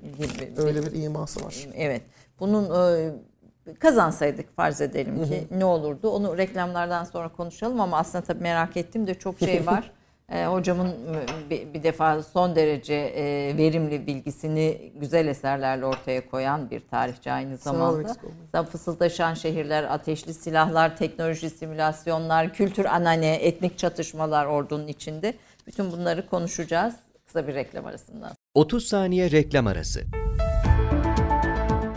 Öyle bir iması var. Evet. Bunun e, kazansaydık farz edelim ki ne olurdu? Onu reklamlardan sonra konuşalım ama aslında tabii merak ettiğim de çok şey var. E, hocamın bir, bir defa son derece e, verimli bilgisini güzel eserlerle ortaya koyan bir tarihçi aynı zamanda. Fısıldaşan şehirler, ateşli silahlar, teknoloji simülasyonlar, kültür anane, etnik çatışmalar ordunun içinde. Bütün bunları konuşacağız kısa bir reklam arasından. 30 saniye reklam arası.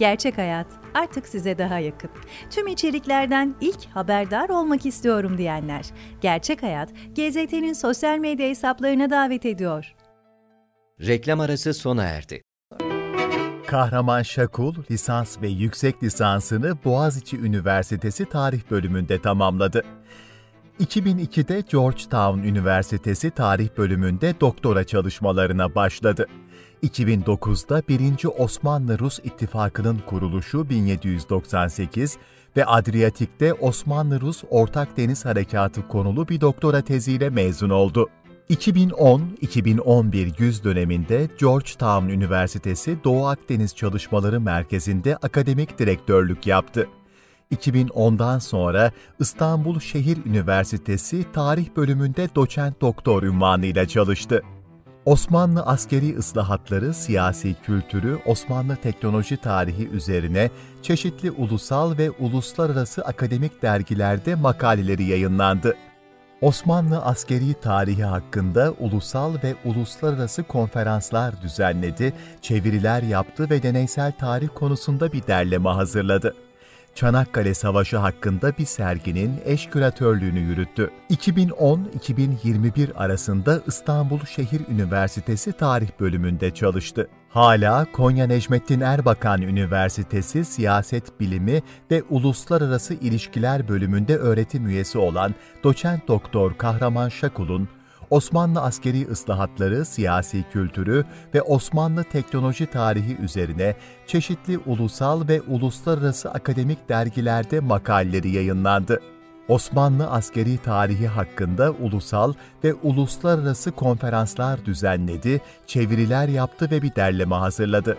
Gerçek Hayat artık size daha yakın. Tüm içeriklerden ilk haberdar olmak istiyorum diyenler. Gerçek Hayat, GZT'nin sosyal medya hesaplarına davet ediyor. Reklam arası sona erdi. Kahraman Şakul, lisans ve yüksek lisansını Boğaziçi Üniversitesi Tarih bölümünde tamamladı. 2002'de Georgetown Üniversitesi Tarih bölümünde doktora çalışmalarına başladı. 2009'da 1. Osmanlı-Rus İttifakı'nın kuruluşu 1798 ve Adriyatik'te Osmanlı-Rus Ortak Deniz Harekatı konulu bir doktora teziyle mezun oldu. 2010-2011 yüz döneminde Georgetown Üniversitesi Doğu Akdeniz Çalışmaları Merkezi'nde akademik direktörlük yaptı. 2010'dan sonra İstanbul Şehir Üniversitesi Tarih Bölümünde doçent doktor ünvanıyla çalıştı. Osmanlı askeri ıslahatları, siyasi kültürü, Osmanlı teknoloji tarihi üzerine çeşitli ulusal ve uluslararası akademik dergilerde makaleleri yayınlandı. Osmanlı askeri tarihi hakkında ulusal ve uluslararası konferanslar düzenledi, çeviriler yaptı ve deneysel tarih konusunda bir derleme hazırladı. Çanakkale Savaşı hakkında bir serginin eş küratörlüğünü yürüttü. 2010-2021 arasında İstanbul Şehir Üniversitesi Tarih Bölümünde çalıştı. Hala Konya Necmettin Erbakan Üniversitesi Siyaset Bilimi ve Uluslararası İlişkiler Bölümünde öğretim üyesi olan doçent doktor Kahraman Şakul'un Osmanlı askeri ıslahatları, siyasi kültürü ve Osmanlı teknoloji tarihi üzerine çeşitli ulusal ve uluslararası akademik dergilerde makaleleri yayınlandı. Osmanlı askeri tarihi hakkında ulusal ve uluslararası konferanslar düzenledi, çeviriler yaptı ve bir derleme hazırladı.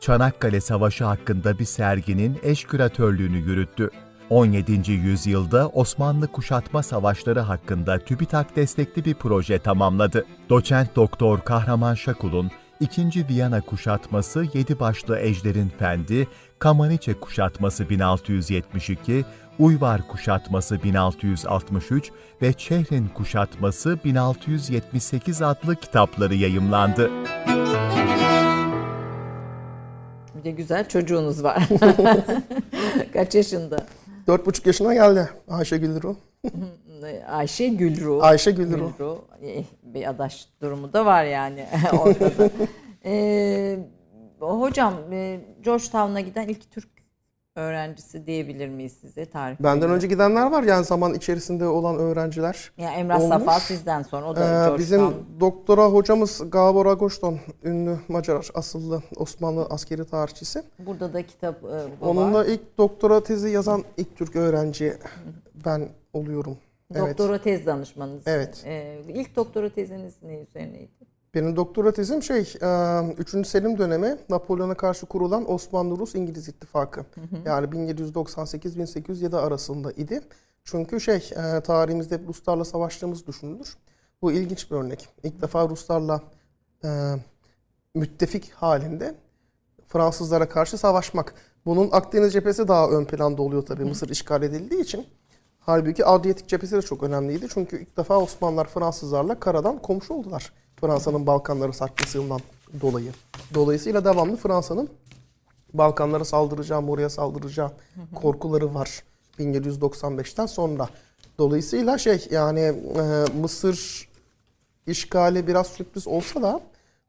Çanakkale Savaşı hakkında bir serginin eş küratörlüğünü yürüttü. 17. yüzyılda Osmanlı kuşatma savaşları hakkında TÜBİTAK destekli bir proje tamamladı. Doçent Doktor Kahraman Şakul'un 2. Viyana kuşatması Yedi Başlı Ejder'in Fendi, Kamaniçe kuşatması 1672, Uyvar kuşatması 1663 ve Çehrin kuşatması 1678 adlı kitapları yayımlandı. Bir de güzel çocuğunuz var. Kaç yaşında? Dört buçuk yaşına geldi Ayşe Gülru. Ayşe Gülru. Ayşe Gülru. Gülru. Eh, Bir adaş durumu da var yani ortada. Ee, hocam Georgetown'a giden ilk Türk öğrencisi diyebilir miyiz size tarih? Benden önce gidenler var yani zaman içerisinde olan öğrenciler. Ya Emrah olmuş. Safa sizden sonra o da Ee, Georgetown. bizim doktora hocamız Gabor Agoşton, ünlü Macar asıllı Osmanlı askeri tarihçisi. Burada da kitap e, Onunla var. ilk doktora tezi yazan ilk Türk öğrenci ben oluyorum. Evet. Doktora tez danışmanınız. Evet. Ee, ilk doktora teziniz ne üzerineydi? Benim doktora tezim şey, 3. Selim dönemi Napolyon'a karşı kurulan Osmanlı-Rus-İngiliz ittifakı. Yani 1798-1807 arasında idi. Çünkü şey, tarihimizde Ruslarla savaştığımız düşünülür. Bu ilginç bir örnek. İlk defa Ruslarla e, müttefik halinde Fransızlara karşı savaşmak. Bunun Akdeniz cephesi daha ön planda oluyor tabii Mısır işgal edildiği için. Halbuki Adriyatik cephesi de çok önemliydi. Çünkü ilk defa Osmanlılar Fransızlarla karadan komşu oldular. Fransa'nın Balkanları sarkmasından dolayı. Dolayısıyla devamlı Fransa'nın Balkanlara saldıracağı, oraya saldıracağı korkuları var 1795'ten sonra. Dolayısıyla şey yani e, Mısır işgali biraz sürpriz olsa da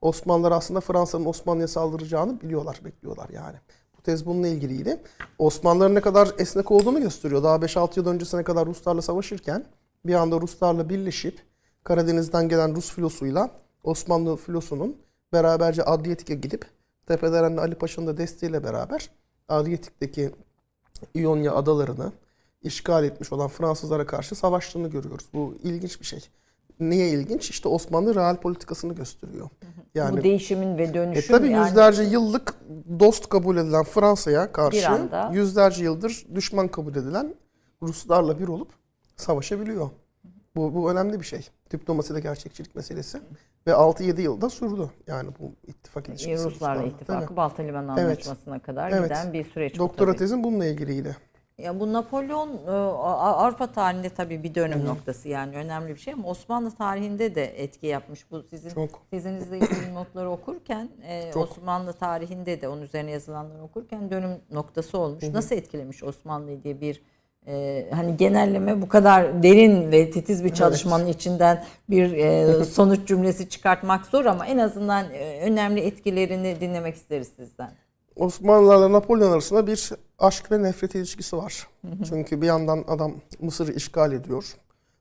Osmanlılar aslında Fransa'nın Osmanlı'ya saldıracağını biliyorlar, bekliyorlar yani. Tez bununla ilgiliydi. Osmanlıların ne kadar esnek olduğunu gösteriyor. Daha 5-6 yıl öncesine kadar Ruslarla savaşırken bir anda Ruslarla birleşip Karadeniz'den gelen Rus filosuyla Osmanlı filosunun beraberce Adriyatik'e gidip Tepederen'le Ali Paşa'nın da desteğiyle beraber Adriyatik'teki İonya adalarını işgal etmiş olan Fransızlara karşı savaştığını görüyoruz. Bu ilginç bir şey. Niye ilginç? İşte Osmanlı real politikasını gösteriyor. Yani bu değişimin ve e dönüşüm tabii yani yüzlerce yıllık dost kabul edilen Fransa'ya karşı anda- yüzlerce yıldır düşman kabul edilen Ruslarla bir olup savaşabiliyor. Bu, bu önemli bir şey. Diplomaside gerçekçilik meselesi. Ve 6-7 yılda sürdü. Yani bu ittifak ilişkisi. Ruslarla ittifakı. Balta Limanı Evet. Anlaşması'na kadar Evet. giden bir süreç. Doktora tezim bununla ilgiliydi. Ya bu Napolyon e, Avrupa tarihinde tabii bir dönüm noktası yani önemli bir şey ama Osmanlı tarihinde de etki yapmış. Bu sizin Çok. ilgili notları okurken e, Çok. Osmanlı tarihinde de onun üzerine yazılanları okurken dönüm noktası olmuş. Nasıl etkilemiş Osmanlı'yı diye bir e, hani genelleme bu kadar derin ve titiz bir çalışmanın içinden bir e, sonuç cümlesi çıkartmak zor ama en azından e, önemli etkilerini dinlemek isteriz sizden. Osmanlılarla Napolyon arasında bir aşk ve nefret ilişkisi var. Çünkü bir yandan adam Mısır'ı işgal ediyor.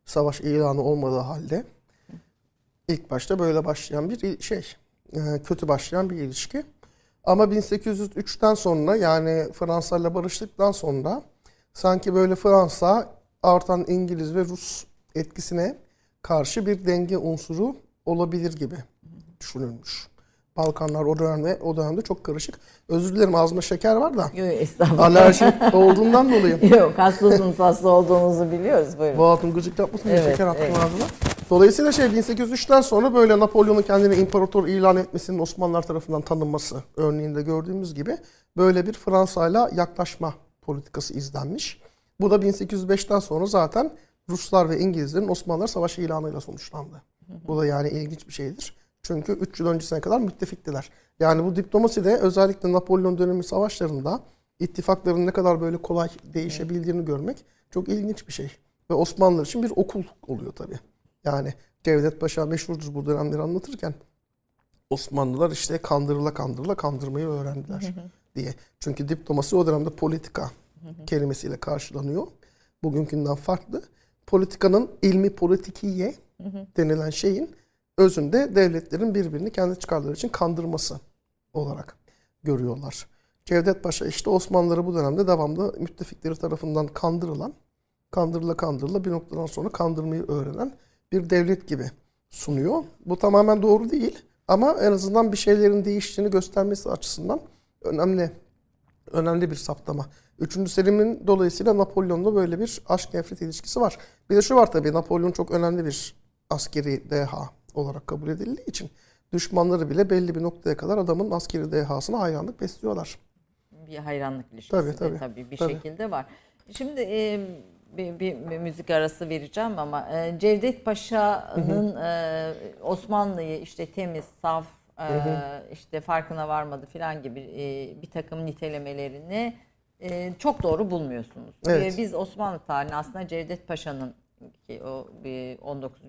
Savaş ilanı olmadığı halde. İlk başta böyle başlayan bir şey. e, Kötü başlayan bir ilişki. Ama 1803'ten sonra yani Fransa ile barıştıktan sonra sanki böyle Fransa artan İngiliz ve Rus etkisine karşı bir denge unsuru olabilir gibi düşünülmüş. Balkanlar o dönemde o dönemde çok karışık. Özür dilerim ağzımda şeker var da Yok estağfurullah. alerji olduğundan dolayı. Yok hastasınız hasta olduğunuzu biliyoruz. Buyurun. Bu altın gıcık yapmasın Evet, şeker attım evet. ağzıma. Dolayısıyla şey 1803'ten sonra böyle Napolyon'un kendini imparator ilan etmesinin Osmanlılar tarafından tanınması örneğinde gördüğümüz gibi böyle bir Fransa'yla yaklaşma politikası izlenmiş. Bu da 1805'ten sonra zaten Ruslar ve İngilizlerin Osmanlılar savaşı ilanıyla sonuçlandı. Bu da yani ilginç bir şeydir. Çünkü 3 yıl öncesine kadar müttefiktiler. Yani bu diplomasi de özellikle Napolyon dönemi savaşlarında ittifakların ne kadar böyle kolay değişebildiğini görmek çok ilginç bir şey. Ve Osmanlılar için bir okul oluyor tabii. Yani Cevdet Paşa meşhurdur bu dönemleri anlatırken. Osmanlılar işte kandırıla kandırıla kandırmayı öğrendiler diye. Çünkü diplomasi o dönemde politika kelimesiyle karşılanıyor. Bugünkünden farklı. Politikanın ilmi politikiye denilen şeyin özünde devletlerin birbirini kendi çıkarları için kandırması olarak görüyorlar. Cevdet Paşa işte Osmanlıları bu dönemde devamlı müttefikleri tarafından kandırılan, kandırıla kandırıla bir noktadan sonra kandırmayı öğrenen bir devlet gibi sunuyor. Bu tamamen doğru değil ama en azından bir şeylerin değiştiğini göstermesi açısından önemli önemli bir saptama. Üçüncü Selim'in dolayısıyla Napolyon'la böyle bir aşk nefret ilişkisi var. Bir de şu var tabii Napolyon çok önemli bir askeri deha olarak kabul edildiği için düşmanları bile belli bir noktaya kadar adamın askeri dehasına hayranlık besliyorlar. bir hayranlık ilişkisi Tabii, tabii. tabii bir Tabii. şekilde var. Şimdi e, bir, bir, bir müzik arası vereceğim ama e, Cevdet Paşa'nın e, Osmanlı'yı işte temiz, saf, e, işte farkına varmadı falan gibi e, bir takım nitelemelerini e, çok doğru bulmuyorsunuz. Evet. E, biz Osmanlı tarihini aslında Cevdet Paşa'nın ki o bir 19.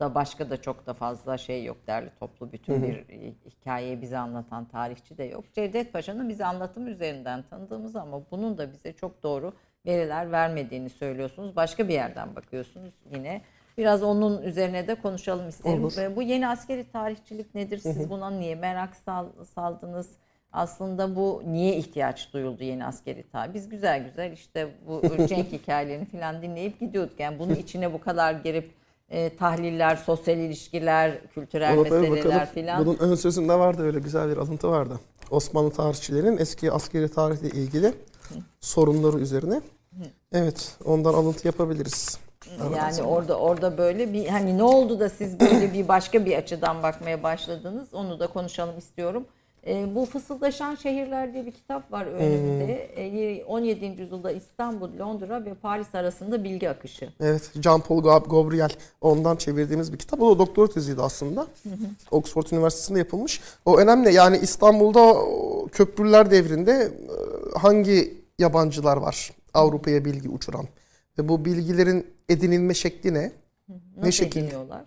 yüzyılda başka da çok da fazla şey yok derli toplu bütün bir e, hikayeyi bize anlatan tarihçi de yok. Cevdet Paşa'nın bize anlatım üzerinden tanıdığımız ama bunun da bize çok doğru veriler vermediğini söylüyorsunuz. Başka bir yerden bakıyorsunuz yine. Biraz onun üzerine de konuşalım isterim. Olur. Ve bu yeni askeri tarihçilik nedir? Siz buna niye merak sal- saldınız? Aslında bu niye ihtiyaç duyuldu yeni askeri tarih? Biz güzel güzel işte bu Cenk hikayelerini falan dinleyip gidiyorduk. Yani bunun içine bu kadar girip e, tahliller, sosyal ilişkiler, kültürel Ona meseleler falan. Bunun ön sözünde vardı öyle güzel bir alıntı vardı. Osmanlı tarihçilerin eski askeri tarihle ilgili sorunları üzerine. Evet, ondan alıntı yapabiliriz. Yani orada orada böyle bir hani ne oldu da siz böyle bir başka bir açıdan bakmaya başladınız? Onu da konuşalım istiyorum. E, bu Fısıldaşan Şehirler diye bir kitap var önümde. E, 17. yüzyılda İstanbul, Londra ve Paris arasında bilgi akışı. Evet, Jean-Paul Gab- Gabriel ondan çevirdiğimiz bir kitap. O da doktora teziydi aslında. Oxford Üniversitesi'nde yapılmış. O önemli. Yani İstanbul'da köprüler devrinde e, hangi yabancılar var Avrupa'ya bilgi uçuran? Ve bu bilgilerin edinilme şekli ne? Nasıl şekilde? ediniyorlar?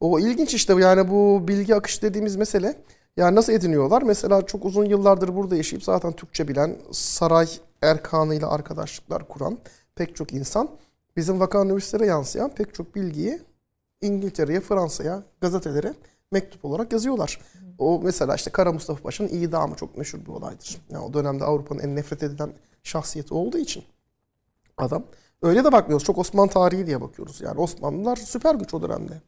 O ilginç işte yani bu bilgi akışı dediğimiz mesele. Yani nasıl ediniyorlar? Mesela çok uzun yıllardır burada yaşayıp zaten Türkçe bilen, saray erkanıyla arkadaşlıklar kuran pek çok insan bizim vaka üniversitelere yansıyan pek çok bilgiyi İngiltere'ye, Fransa'ya, gazetelere mektup olarak yazıyorlar. O mesela işte Kara Mustafa Paşa'nın idamı çok meşhur bir olaydır. Yani o dönemde Avrupa'nın en nefret edilen şahsiyeti olduğu için adam. Öyle de bakmıyoruz. Çok Osmanlı tarihi diye bakıyoruz. Yani Osmanlılar süper güç o dönemde.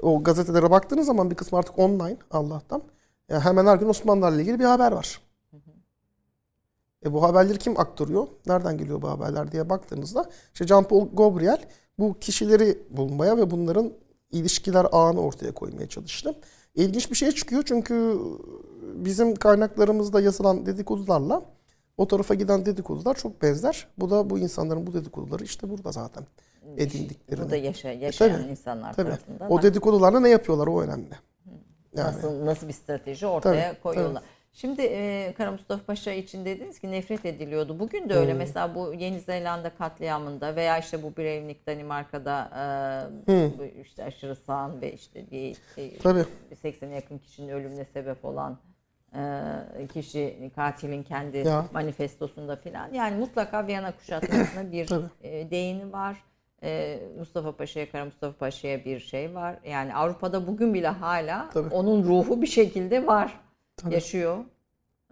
O gazetelere baktığınız zaman bir kısmı artık online Allah'tan. Yani hemen her gün Osmanlılarla ilgili bir haber var. E bu haberleri kim aktarıyor? Nereden geliyor bu haberler diye baktığınızda işte Jean-Paul Gabriel bu kişileri bulmaya ve bunların ilişkiler ağını ortaya koymaya çalıştı. İlginç bir şey çıkıyor çünkü bizim kaynaklarımızda yazılan dedikodularla o tarafa giden dedikodular çok benzer. Bu da bu insanların bu dedikoduları işte burada zaten edindiklerini. Burada yaşa, yaşayan tabii, insanlar Tabii. tarafından. O dedikodularla ne yapıyorlar o önemli. Yani. Nasıl nasıl bir strateji ortaya Tabii, koyuyorlar. Şimdi e, Kara Mustafa Paşa için dediniz ki nefret ediliyordu. Bugün de öyle. Mesela bu Yeni Zelanda katliamında veya işte bu Breivik Danimarka'da e, bu işte aşırı sağın ve işte bir e, Tabii. 80'e yakın kişinin ölümüne sebep olan e, kişi katilin kendi Ya. manifestosunda filan. Yani mutlaka Viyana kuşatmasına bir Tabii. e, değini var. E, Mustafa Paşa'ya, Kara Mustafa Paşa'ya bir şey var. Yani Avrupa'da bugün bile hala Tabii. onun ruhu bir şekilde var. Tabii. Yaşıyor.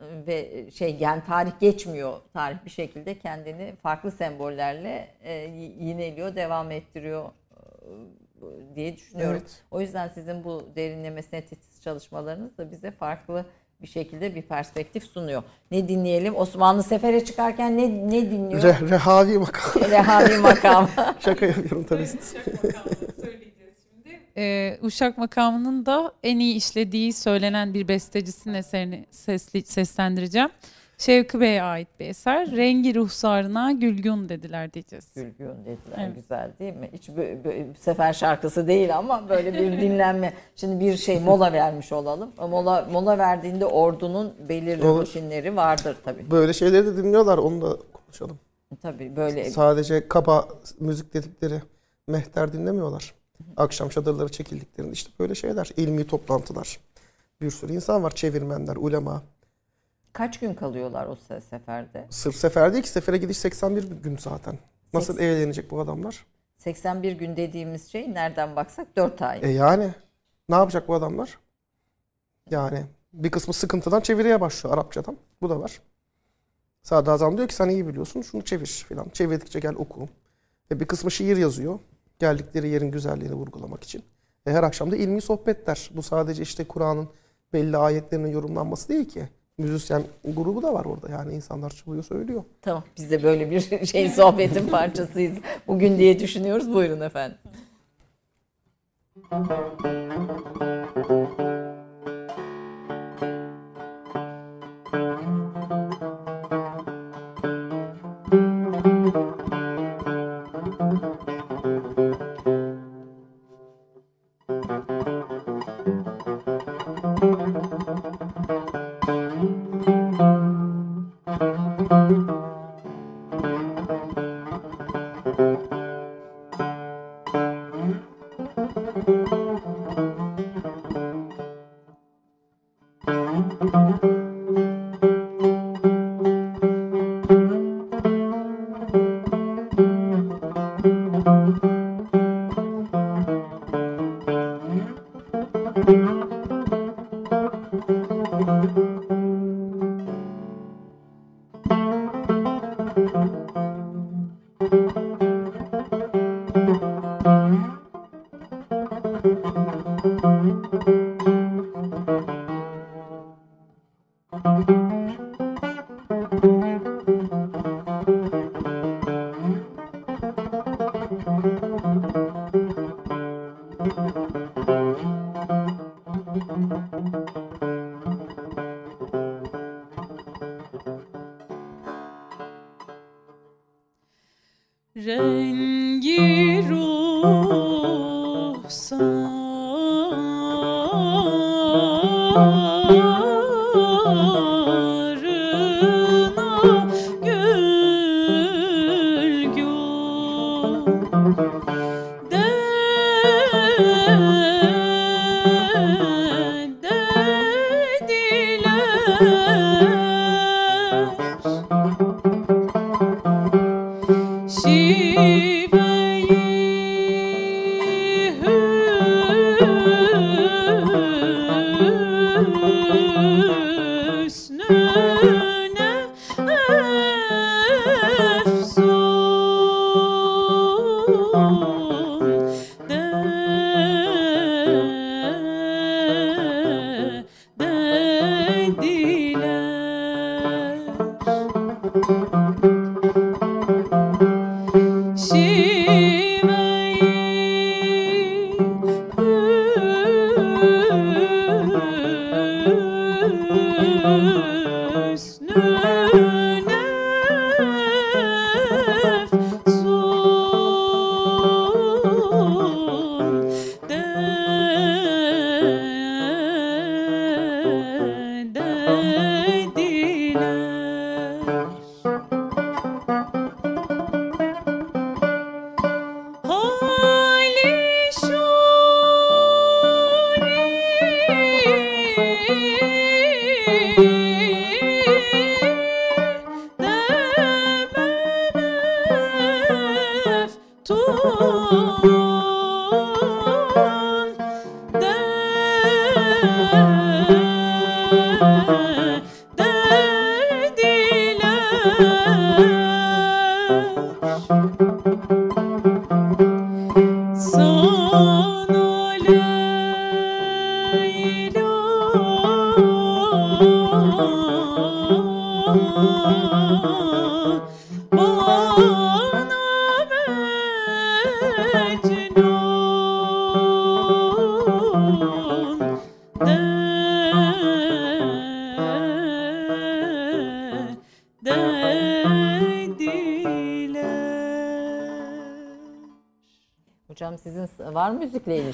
E, Ve şey yani tarih geçmiyor. Tarih bir şekilde kendini farklı sembollerle e, yineliyor, devam ettiriyor. E, diye düşünüyorum. Evet. O yüzden sizin bu derinlemesine titiz çalışmalarınız da bize farklı bir şekilde bir perspektif sunuyor. Ne dinleyelim? Osmanlı sefere çıkarken ne ne dinliyor? Re- rehavi makam. Rehavi makamı. Şaka yapıyorum tabii. Ee, Uşak makamının da en iyi işlediği söylenen bir bestecisinin eserini sesli, seslendireceğim. Şevki Bey'e ait bir eser. Rengi ruhsarına gülgün dediler diyeceğiz. Gülgün dediler. Evet. Güzel değil mi? Hiç bö- bö- sefer şarkısı değil ama böyle bir dinlenme. Şimdi bir şey mola vermiş olalım. Mola mola verdiğinde ordunun belirli Olur. rutinleri vardır tabii. Böyle şeyleri de dinliyorlar onu da konuşalım. Tabii böyle Sadece kaba müzik dedikleri mehter dinlemiyorlar. Akşam çadırları çekildiklerinde işte böyle şeyler. ilmi toplantılar. Bir sürü insan var. Çevirmenler, ulema. Kaç gün kalıyorlar o se- seferde? Sırf sefer değil ki sefere gidiş 81 gün zaten. Nasıl Seks- eğlenecek bu adamlar? 81 gün dediğimiz şey nereden baksak 4 ay. E yani ne yapacak bu adamlar? Yani bir kısmı sıkıntıdan çeviriye başlıyor Arapçadan. Bu da var. Sadrazam diyor ki sen iyi biliyorsun şunu çevir filan. Çevirdikçe gel oku. E bir kısmı şiir yazıyor. Geldikleri yerin güzelliğini vurgulamak için. E her akşam da ilmi sohbetler. Bu sadece işte Kur'an'ın belli ayetlerinin yorumlanması değil ki. Müzisyen grubu da var orada yani insanlar çalıyor söylüyor. Tamam biz de böyle bir şey sohbetin parçasıyız bugün diye düşünüyoruz. Buyurun efendim.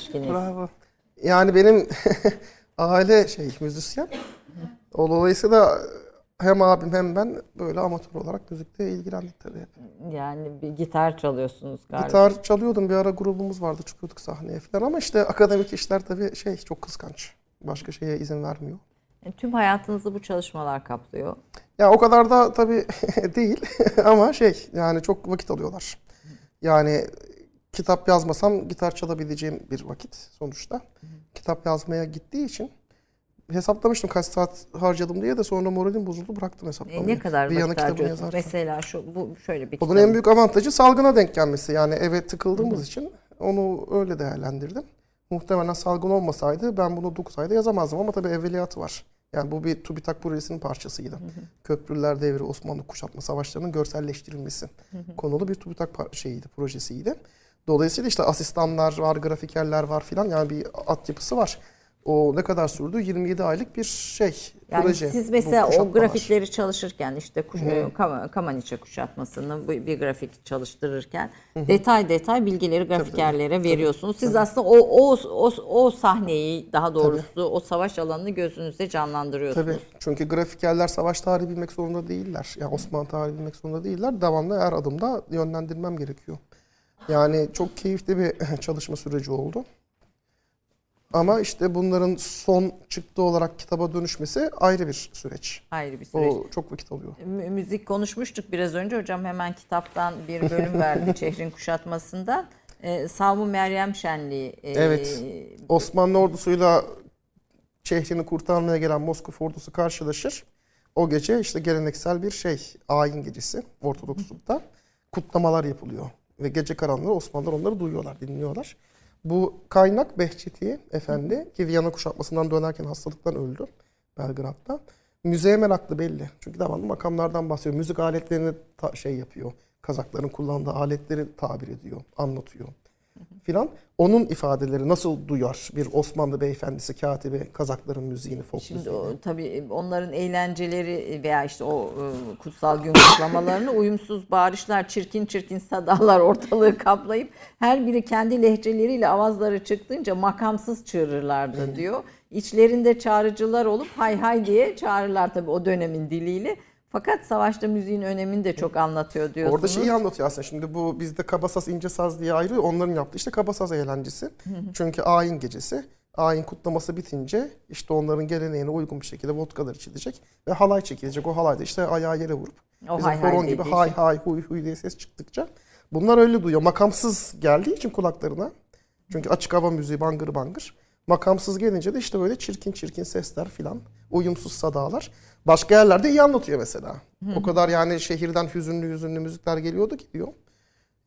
İlişkiniz? Bravo. Yani benim aile şey müzisyen. Dolayısıyla hem abim hem ben böyle amatör olarak müzikle ilgilendik tabii. Yani bir gitar çalıyorsunuz galiba. Gitar çalıyordum bir ara grubumuz vardı çıkıyorduk sahneye falan ama işte akademik işler tabii şey çok kıskanç. Başka şeye izin vermiyor. Yani tüm hayatınızı bu çalışmalar kaplıyor. Ya o kadar da tabii değil ama şey yani çok vakit alıyorlar. Yani kitap yazmasam gitar çalabileceğim bir vakit sonuçta. Kitap yazmaya gittiği için hesaplamıştım kaç saat harcadım diye de sonra moralim bozuldu bıraktım E, hesaplamayı. ne kadar Viyana vakit yazarken. Mesela şu bu şöyle bir Bunun kitabı- en büyük avantajı salgına denk gelmesi. Yani eve tıkıldığımız için onu öyle değerlendirdim. Muhtemelen salgın olmasaydı ben bunu 9 ayda yazamazdım ama tabii evveliyatı var. Yani bu bir TÜBİTAK projesinin parçasıydı. Köprüler devri Osmanlı kuşatma savaşlarının görselleştirilmesi konulu bir TÜBİTAK şeyiydi, projesiydi. Dolayısıyla işte asistanlar var, grafikerler var filan yani bir altyapısı var. O ne kadar sürdü? 27 aylık bir şey, Yani proje. siz mesela o grafikleri çalışırken işte kuş, e, Kama- Kamaniçe kuşatmasını bir grafik çalıştırırken detay detay bilgileri grafikerlere veriyorsunuz. Siz aslında o, o o o sahneyi daha doğrusu o savaş alanını gözünüzde canlandırıyorsunuz. Tabii. Çünkü grafikerler savaş tarihi bilmek zorunda değiller. Yani Osmanlı tarihi bilmek zorunda değiller. Devamlı her adımda yönlendirmem gerekiyor. Yani çok keyifli bir çalışma süreci oldu. Ama işte bunların son çıktı olarak kitaba dönüşmesi ayrı bir süreç. Ayrı bir süreç. O çok vakit alıyor. Mü- Müzik konuşmuştuk biraz önce hocam hemen kitaptan bir bölüm verdi Çehrin Kuşatması'ndan. Ee, Savmu Meryem Şenliği. e, Evet. Osmanlı ordusuyla şehrini kurtarmaya gelen Moskova ordusu karşılaşır. O gece işte geleneksel bir şey, ayin gecesi Ortodokslukta kutlamalar yapılıyor. Ve gece karanlığı Osmanlılar onları duyuyorlar, dinliyorlar. Bu kaynak Behçeti Efendi ki Viyana kuşatmasından dönerken hastalıktan öldü Belgrad'da. Müzeye meraklı belli. Çünkü devamlı makamlardan bahsediyor. Müzik aletlerini şey yapıyor. Kazakların kullandığı aletleri tabir ediyor, anlatıyor filan. Onun ifadeleri nasıl duyar bir Osmanlı beyefendisi, katibi Kazakların müziğini, folk Şimdi müziğini? o, tabii onların eğlenceleri veya işte o e, kutsal gün kutlamalarını uyumsuz bağırışlar, çirkin çirkin sadalar ortalığı kaplayıp her biri kendi lehçeleriyle avazları çıktığınca makamsız çığırırlardı diyor. İçlerinde çağrıcılar olup hay hay diye çağırırlar tabii o dönemin diliyle. Fakat savaşta müziğin önemini de çok anlatıyor diyorsunuz. Orada şeyi anlatıyor aslında. Şimdi bu bizde kabasaz ince saz diye ayrı. Onların yaptığı işte kabasaz eğlencesi. Çünkü ayin gecesi. Ayin kutlaması bitince işte onların geleneğine uygun bir şekilde vodkalar içilecek ve halay çekilecek. O halayda işte ayağı yere vurup O bizim hay hay gibi hay şey. hay huy huy diye ses çıktıkça bunlar öyle duyuyor. Makamsız geldiği için kulaklarına. Çünkü açık hava müziği bangır bangır. Makamsız gelince de işte böyle çirkin çirkin sesler filan. Uyumsuz sadalar. Başka yerlerde iyi anlatıyor mesela. O kadar yani şehirden hüzünlü hüzünlü müzikler geliyordu ki diyor.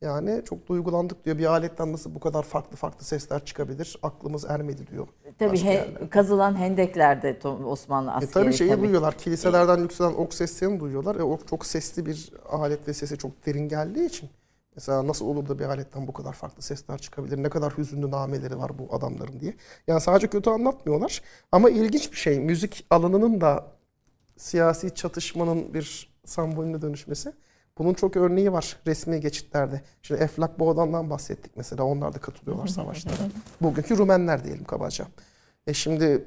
Yani çok duygulandık diyor. Bir aletten nasıl bu kadar farklı farklı sesler çıkabilir? Aklımız ermedi diyor. Tabii he- yerlerde. kazılan hendeklerde Osmanlı E askeri tabii şeyi tabii. duyuyorlar. Kiliselerden yükselen ok seslerini duyuyorlar. E ok çok sesli bir alet ve sesi çok derin geldiği için. Mesela nasıl olur da bir aletten bu kadar farklı sesler çıkabilir? Ne kadar hüzünlü nameleri var bu adamların diye. Yani sadece kötü anlatmıyorlar. Ama ilginç bir şey. Müzik alanının da siyasi çatışmanın bir sembolüne dönüşmesi. Bunun çok örneği var resmi geçitlerde. Şimdi Eflak Boğdan'dan bahsettik mesela. Onlar da katılıyorlar savaşlara. Bugünkü Rumenler diyelim kabaca. E şimdi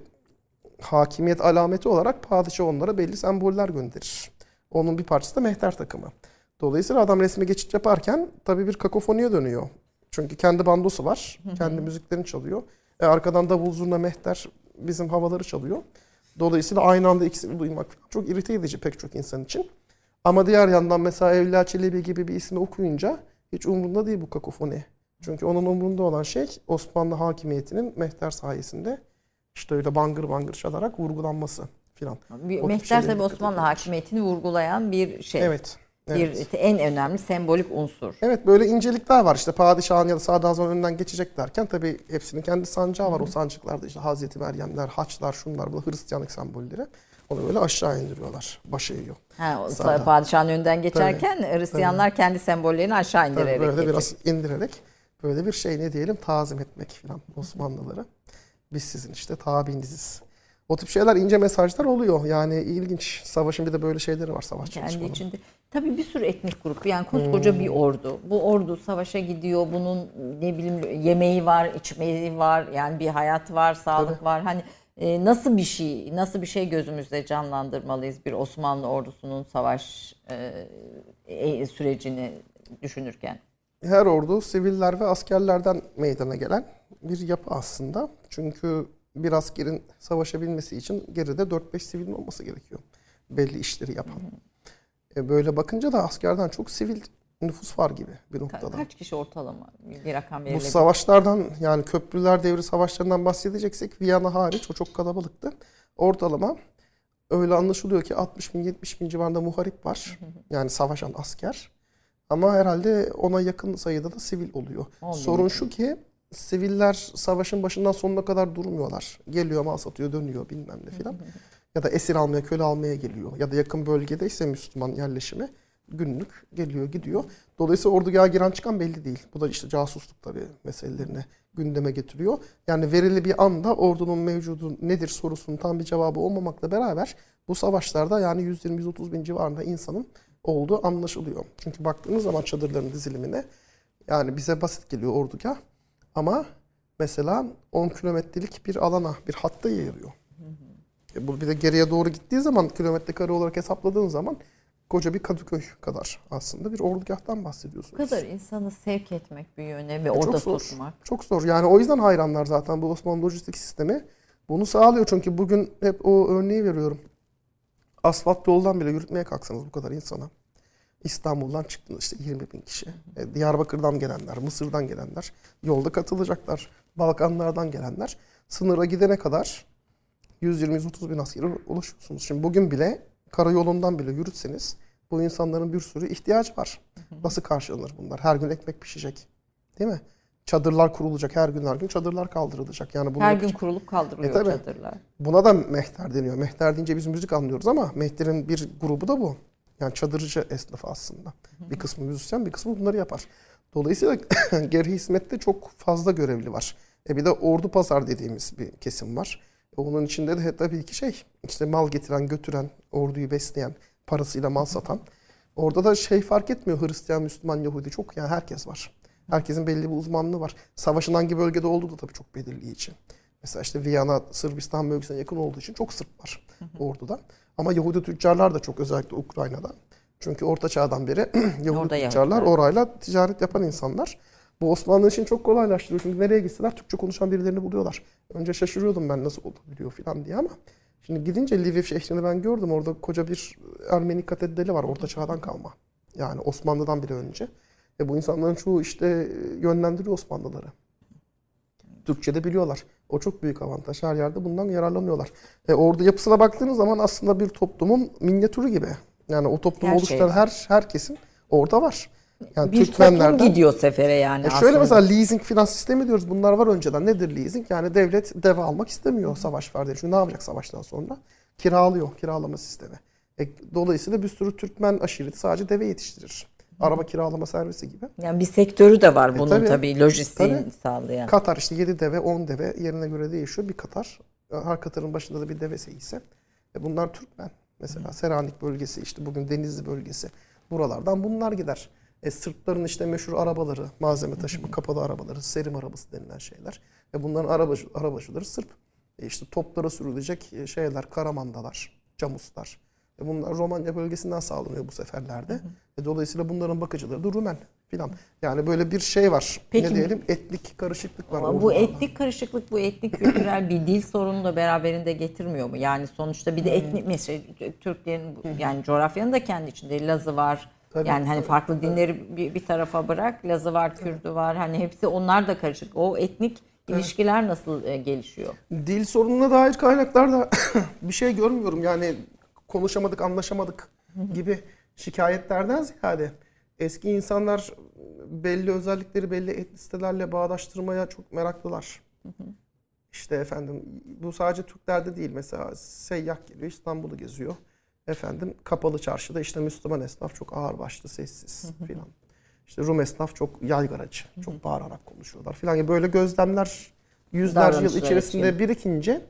hakimiyet alameti olarak padişah onlara belli semboller gönderir. Onun bir parçası da mehter takımı. Dolayısıyla adam resmi geçit yaparken tabii bir kakofoniye dönüyor. Çünkü kendi bandosu var. Kendi müziklerini çalıyor. E arkadan davul zurna mehter bizim havaları çalıyor. Dolayısıyla aynı anda ikisini duymak çok irite edici pek çok insan için. Ama diğer yandan mesela Evliya Çelebi gibi bir ismi okuyunca hiç umurunda değil bu kakofoni. Çünkü onun umurunda olan şey Osmanlı hakimiyetinin mehter sayesinde işte öyle bangır bangır çalarak vurgulanması filan. Mehter tabii Osmanlı hakimiyetini vurgulayan bir şey. Evet. Evet. Bir en önemli sembolik unsur. Evet böyle incelikler var işte padişahın ya da sadrazamın önünden geçecek derken tabii hepsinin kendi sancağı var. O sancıklarda işte Hazreti Meryemler, haçlar, şunlar, bu Hristiyanlık sembolleri. Onu böyle aşağı indiriyorlar. Başa eğiyor. Ha, padişahın önünden geçerken Hristiyanlar kendi sembollerini aşağı Tabii indirerek böyle geçiyor. biraz indirerek böyle bir şey ne diyelim tazim etmek falan Osmanlıları. Biz sizin işte tabiniziz. O tip şeyler ince mesajlar oluyor. Yani ilginç. Savaşın bir de böyle şeyleri var savaş Kendi çalışmaları. içinde. Tabii bir sürü etnik grup. Yani koskoca bir ordu. Bu ordu savaşa gidiyor. Bunun ne bileyim yemeği var, içmeyi var. Yani bir hayat var, sağlık var. Hani e, nasıl bir şey, nasıl bir şey gözümüzde canlandırmalıyız bir Osmanlı ordusunun savaş e, e, sürecini düşünürken? Her ordu siviller ve askerlerden meydana gelen bir yapı aslında. Çünkü bir askerin savaşabilmesi için geride 4-5 sivilin olması gerekiyor. Belli işleri yapan. E böyle bakınca da askerden çok sivil nüfus var gibi bir Ka- noktada. kaç kişi ortalama bir rakam Bu verilebilir? savaşlardan yani köprüler devri savaşlarından bahsedeceksek Viyana hariç o çok kalabalıktı. Ortalama öyle anlaşılıyor ki 60 bin 70 bin civarında muharip var. Yani savaşan asker. Ama herhalde ona yakın sayıda da sivil oluyor. Sorun şu ki siviller savaşın başından sonuna kadar durmuyorlar. Geliyor mal satıyor dönüyor bilmem ne filan. ya da esir almaya köle almaya geliyor. Ya da yakın bölgede ise Müslüman yerleşimi günlük geliyor gidiyor. Dolayısıyla ordugaha giren çıkan belli değil. Bu da işte casusluk tabii meselelerini gündeme getiriyor. Yani verili bir anda ordunun mevcudu nedir sorusunun tam bir cevabı olmamakla beraber bu savaşlarda yani 120-130 bin civarında insanın olduğu anlaşılıyor. Çünkü baktığınız zaman çadırların dizilimine yani bize basit geliyor ordugah ama mesela 10 kilometrelik bir alana, bir hatta yayılıyor. E bu bir de geriye doğru gittiği zaman kilometre kare olarak hesapladığın zaman koca bir Kadıköy kadar aslında bir ordugahtan Bu bahsediyorsunuz. kadar insanı sevk etmek bir yöne ve Çok orada zor. tutmak. Çok zor. Yani o yüzden hayranlar zaten bu Osmanlı lojistik sistemi bunu sağlıyor. Çünkü bugün hep o örneği veriyorum. Asfalt yoldan bile yürütmeye kalksanız bu kadar insana. İstanbul'dan çıktınız işte 20 bin kişi. E, Diyarbakır'dan gelenler, Mısır'dan gelenler yolda katılacaklar. Balkanlardan gelenler. Sınıra gidene kadar 120-130 bin askere ulaşıyorsunuz. Şimdi bugün bile karayolundan bile yürütseniz bu insanların bir sürü ihtiyacı var. Nasıl karşılanır bunlar? Her gün ekmek pişecek. Değil mi? Çadırlar kurulacak her gün her gün çadırlar kaldırılacak. Yani bunu Her yapacak- gün kurulup kaldırılıyor E, tabii. çadırlar. Buna da mehter deniyor. Mehter deyince biz müzik anlıyoruz ama mehter'in bir grubu da bu. Yani çadırcı esnafı aslında. Bir kısmı müzisyen, bir kısmı bunları yapar. Dolayısıyla geri hizmette çok fazla görevli var. E bir de ordu pazar dediğimiz bir kesim var. E onun içinde de tabii ki şey, işte mal getiren, götüren, orduyu besleyen, parasıyla mal satan. Orada da şey fark etmiyor Hristiyan, Müslüman, Yahudi çok yani herkes var. Herkesin belli bir uzmanlığı var. Savaşın hangi bölgede olduğu da tabii çok belirleyici. Mesela işte Viyana, Sırbistan bölgesine yakın olduğu için çok Sırp var orduda. Ama Yahudi tüccarlar da çok özellikle Ukrayna'da. Çünkü Orta Çağ'dan beri Yahudi Orada tüccarlar Yahudiler. orayla ticaret yapan insanlar. Bu Osmanlı için çok kolaylaştırıyor. Çünkü nereye gitseler Türkçe konuşan birilerini buluyorlar. Önce şaşırıyordum ben nasıl olabiliyor falan diye ama şimdi gidince Lviv şehrini ben gördüm. Orada koca bir Ermeni katedrali var. Orta Çağ'dan kalma. Yani Osmanlı'dan bile önce. Ve bu insanların çoğu işte yönlendiriyor Osmanlıları. Türkçe de biliyorlar. O çok büyük avantaj. Her yerde bundan yararlanıyorlar. E, orada yapısına baktığınız zaman aslında bir toplumun minyatürü gibi. Yani o toplumu Her şey oluşturan var. her herkesin orada var. Yani Bir toplum Türkmenlerden gidiyor sefere yani e aslında. şöyle mesela leasing finans sistemi diyoruz. Bunlar var önceden. Nedir leasing? Yani devlet deve almak istemiyor savaş var diye. Çünkü ne yapacak savaştan sonra? Kiralıyor. Kiralama sistemi. E, dolayısıyla bir sürü Türkmen aşireti sadece deve yetiştirir. Araba kiralama servisi gibi. Yani bir sektörü de var bunun tabii. tabii, lojistiğini Tabii. sağlayan. Katar işte 7 deve, 10 deve yerine göre değişiyor. Bir Katar, her Katar'ın başında da bir devesi ise. E bunlar Türkmen. Mesela Selanik bölgesi, işte bugün Denizli bölgesi. Buralardan bunlar gider. E Sırpların işte meşhur arabaları, malzeme taşıma kapalı arabaları, serim arabası denilen şeyler. E bunların arabacı, arabacıları Sırp. E işte toplara sürülecek e, şeyler, karamandalar, camuslar. E bunlar Romanya bölgesinden sağlanıyor bu seferlerde. E dolayısıyla bunların bakıcıları da Rumen filan. Yani böyle bir şey var. Peki- ne diyelim? Etnik karışıklık var. Ama bu etnik karışıklık, bu etnik kültürel bir dil sorunu da beraberinde getirmiyor mu? Yani sonuçta bir de etnik mesela Türklerin yani coğrafyanın da kendi içinde Lazı var. Tabii, yani hani tabii. farklı dinleri bir, bir tarafa bırak. Lazı var, Kürdü var. Hani hepsi onlar da karışık. O etnik ilişkiler nasıl e, gelişiyor? Dil sorununa dair kaynaklarda bir şey görmüyorum. Yani konuşamadık, anlaşamadık gibi şikayetlerden ziyade eski insanlar belli özellikleri belli etnisitelerle bağdaştırmaya çok meraklılar. İşte efendim bu sadece Türklerde değil. Mesela seyyah geliyor İstanbul'u geziyor. Efendim kapalı çarşıda işte Müslüman esnaf çok ağırbaşlı, sessiz filan. İşte Rum esnaf çok yaygaracı, çok bağırarak konuşuyorlar filan. Böyle gözlemler yüzlerce yıl içerisinde için. birikince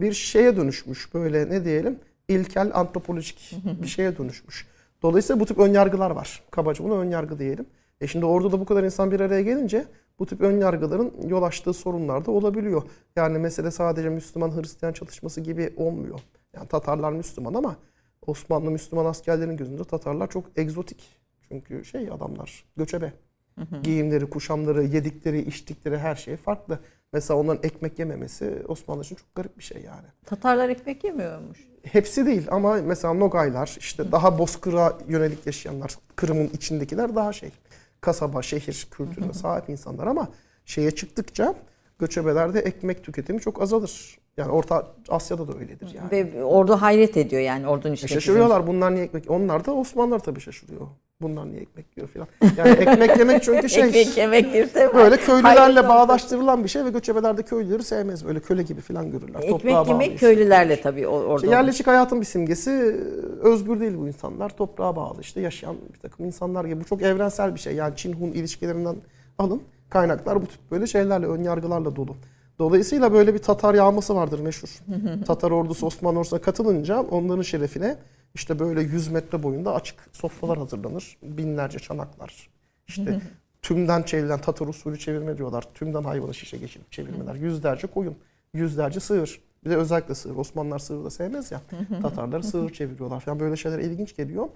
bir şeye dönüşmüş. Böyle ne diyelim ilkel antropolojik bir şeye dönüşmüş. Dolayısıyla bu tip ön yargılar var. Kabaca buna ön yargı diyelim. E şimdi orada da bu kadar insan bir araya gelince bu tip ön yargıların yol açtığı sorunlar da olabiliyor. Yani mesele sadece Müslüman Hristiyan çatışması gibi olmuyor. Yani Tatarlar Müslüman ama Osmanlı Müslüman askerlerin gözünde Tatarlar çok egzotik. Çünkü şey adamlar göçebe. Giyimleri, kuşamları, yedikleri, içtikleri her şey farklı. Mesela onların ekmek yememesi Osmanlı için çok garip bir şey yani. Tatarlar ekmek yemiyormuş. Hepsi değil ama mesela Nogaylar, işte daha bozkıra yönelik yaşayanlar, Kırım'ın içindekiler daha şey, kasaba, şehir kültürüne sahip insanlar ama şeye çıktıkça göçebelerde ekmek tüketimi çok azalır. Yani Orta Asya'da da öyledir yani. Ve ordu hayret ediyor yani ordunun E içindeki. şaşırıyorlar bunlar niye ekmek? Onlar da Osmanlılar tabii şaşırıyor. Bunlar niye ekmek yiyor filan. Yani ekmek yemek çünkü şey Ekmek değil mi? böyle köylülerle bağdaştırılan bir şey ve göçebeler de köylüleri sevmez. Böyle köle gibi filan görürler. Toprağa Ekmek bağlı yemek işte. köylülerle tabii orada. İşte yerleşik hayatın bir simgesi özgür değil bu insanlar. Toprağa bağlı işte yaşayan bir takım insanlar gibi. Bu çok evrensel bir şey. Yani Çin-Hun ilişkilerinden alın. Kaynaklar bu tip böyle şeylerle, ön yargılarla dolu. Dolayısıyla böyle bir Tatar yağması vardır meşhur. Tatar ordusu Osmanlı ordusuna katılınca onların şerefine işte böyle 100 metre boyunda açık sofralar hazırlanır. Binlerce çanaklar. İşte tümden çevrilen Tatar usulü çevirme diyorlar. Tümden hayvanı şişe geçirip çevirmeler. Yüzlerce koyun, yüzlerce sığır. Bir de özellikle sığır. Osmanlılar sığır da sevmez ya. Tatarları sığır çeviriyorlar falan. Böyle şeyler ilginç geliyor.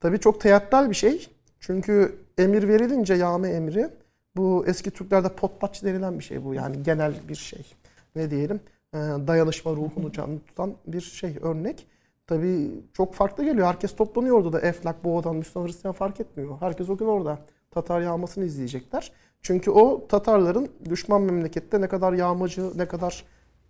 Tabii çok teatral bir şey. Çünkü emir verilince yağma emri bu eski Türklerde potpaç denilen bir şey bu. Yani genel bir şey. Ne diyelim? Dayanışma ruhunu canlı tutan bir şey örnek. Tabii çok farklı geliyor. Herkes toplanıyor orada da Eflak, Boğa'dan, Müslüman, Hristiyan fark etmiyor. Herkes o gün orada. Tatar yağmasını izleyecekler. Çünkü o Tatarların düşman memlekette ne kadar yağmacı, ne kadar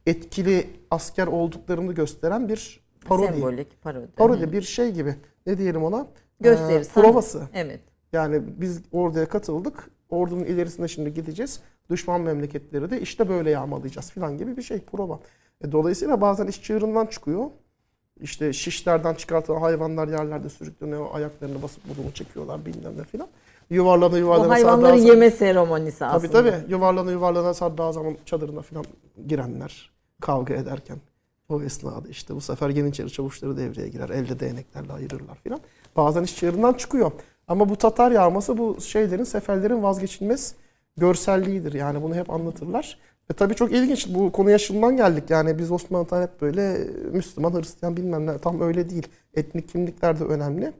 etkili asker olduklarını gösteren bir parodi. Sembolik parodi. Parodi bir şey gibi. Ne diyelim ona? Gösteri. Ee, provası. Evet. Yani biz oraya katıldık. Ordunun ilerisine şimdi gideceğiz. Düşman memleketleri de işte böyle yağmalayacağız falan gibi bir şey prova. E, dolayısıyla bazen iş çığırından çıkıyor. İşte şişlerden çıkartılan hayvanlar yerlerde sürükleniyor. Ayaklarını basıp burnunu çekiyorlar bilmem ne filan. Yuvarlana yuvarlana hayvanların sardığı- yeme seremonisi Tabii aslında. tabii. Yuvarlana yuvarlana sardığı zaman çadırına filan girenler kavga ederken o esnada işte bu sefer Yeniçeri çavuşları devreye girer. Elde değneklerle ayırırlar filan. Bazen iş çığırından çıkıyor. Ama bu Tatar yağması bu şeylerin, seferlerin vazgeçilmez görselliğidir. Yani bunu hep anlatırlar. Ve tabii çok ilginç. Bu konuya şundan geldik. Yani biz Osmanlı'dan hep böyle Müslüman, Hristiyan bilmem ne. Tam öyle değil. Etnik kimlikler de önemli.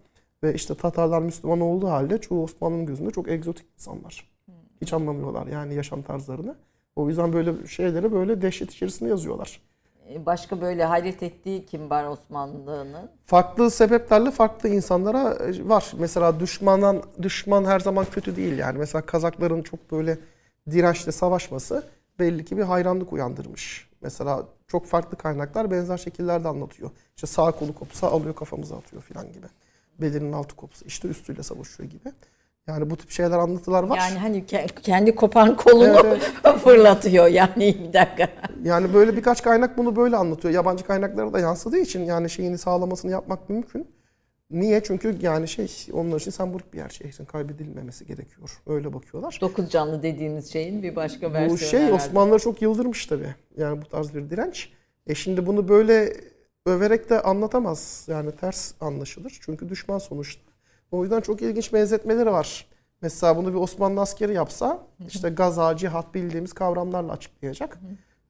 Ve işte Tatarlar Müslüman olduğu halde çoğu Osmanlı'nın gözünde çok egzotik insanlar. Hiç anlamıyorlar yani yaşam tarzlarını. O yüzden böyle şeyleri böyle dehşet içerisinde yazıyorlar. E, Başka böyle hayret ettiği kim var Osmanlı'nın? Farklı sebeplerle farklı insanlara e, var. Mesela düşmandan düşman her zaman kötü değil yani. Mesela Kazakların çok böyle dirençle savaşması belli ki bir hayranlık uyandırmış. Mesela çok farklı kaynaklar benzer şekillerde anlatıyor. İşte sağ kolu kopsa alıyor kafamıza atıyor falan gibi. Belinin altı kopsa işte üstüyle savaşıyor gibi. Yani bu tip şeyler anlatılar var. Yani hani ke- kendi kopan kolunu Evet, fırlatıyor yani bir dakika. Yani böyle birkaç kaynak bunu böyle anlatıyor. Yabancı kaynaklara da yansıdığı için yani şeyini sağlamasını yapmak mümkün. Niye? Çünkü yani şey onlar için sembolik bir yer için kaybedilmemesi gerekiyor. Öyle bakıyorlar. Dokuz canlı dediğimiz şeyin bir başka versiyonu Bu şey herhalde. Osmanlıları çok yıldırmış tabii. Yani bu tarz bir direnç. E şimdi bunu böyle överek de anlatamaz. Yani ters anlaşılır. Çünkü düşman sonuçta. O yüzden çok ilginç benzetmeleri var. Mesela bunu bir Osmanlı askeri yapsa işte gaza, cihat bildiğimiz kavramlarla açıklayacak.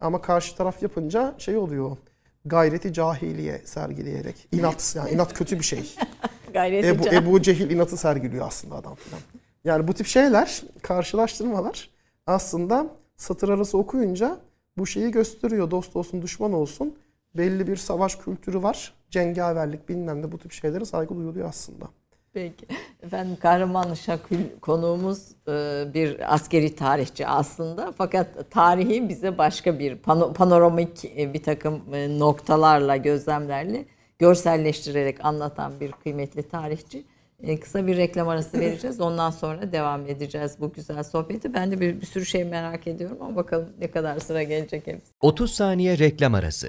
Ama karşı taraf yapınca şey oluyor. Gayreti cahiliye sergileyerek. inat yani inat kötü bir şey. Gayret Ebu. Ebu Cehil inatı sergiliyor aslında adam filan. Yani bu tip şeyler, karşılaştırmalar aslında satır arası okuyunca bu şeyi gösteriyor. Dost olsun, düşman olsun. Belli bir savaş kültürü var. Cengaverlik bilmem ne bu tip şeylere saygı duyuluyor aslında. Peki. Efendim Kahraman Şakül konuğumuz e, bir askeri tarihçi aslında. Fakat tarihi bize başka bir pano- panoramik e, bir takım e, noktalarla, gözlemlerle görselleştirerek anlatan bir kıymetli tarihçi. Kısa bir reklam arası vereceğiz. Ondan sonra devam edeceğiz bu güzel sohbeti. Ben de bir, bir sürü şey merak ediyorum ama bakalım ne kadar sıra gelecek hepsi. 30 saniye reklam arası.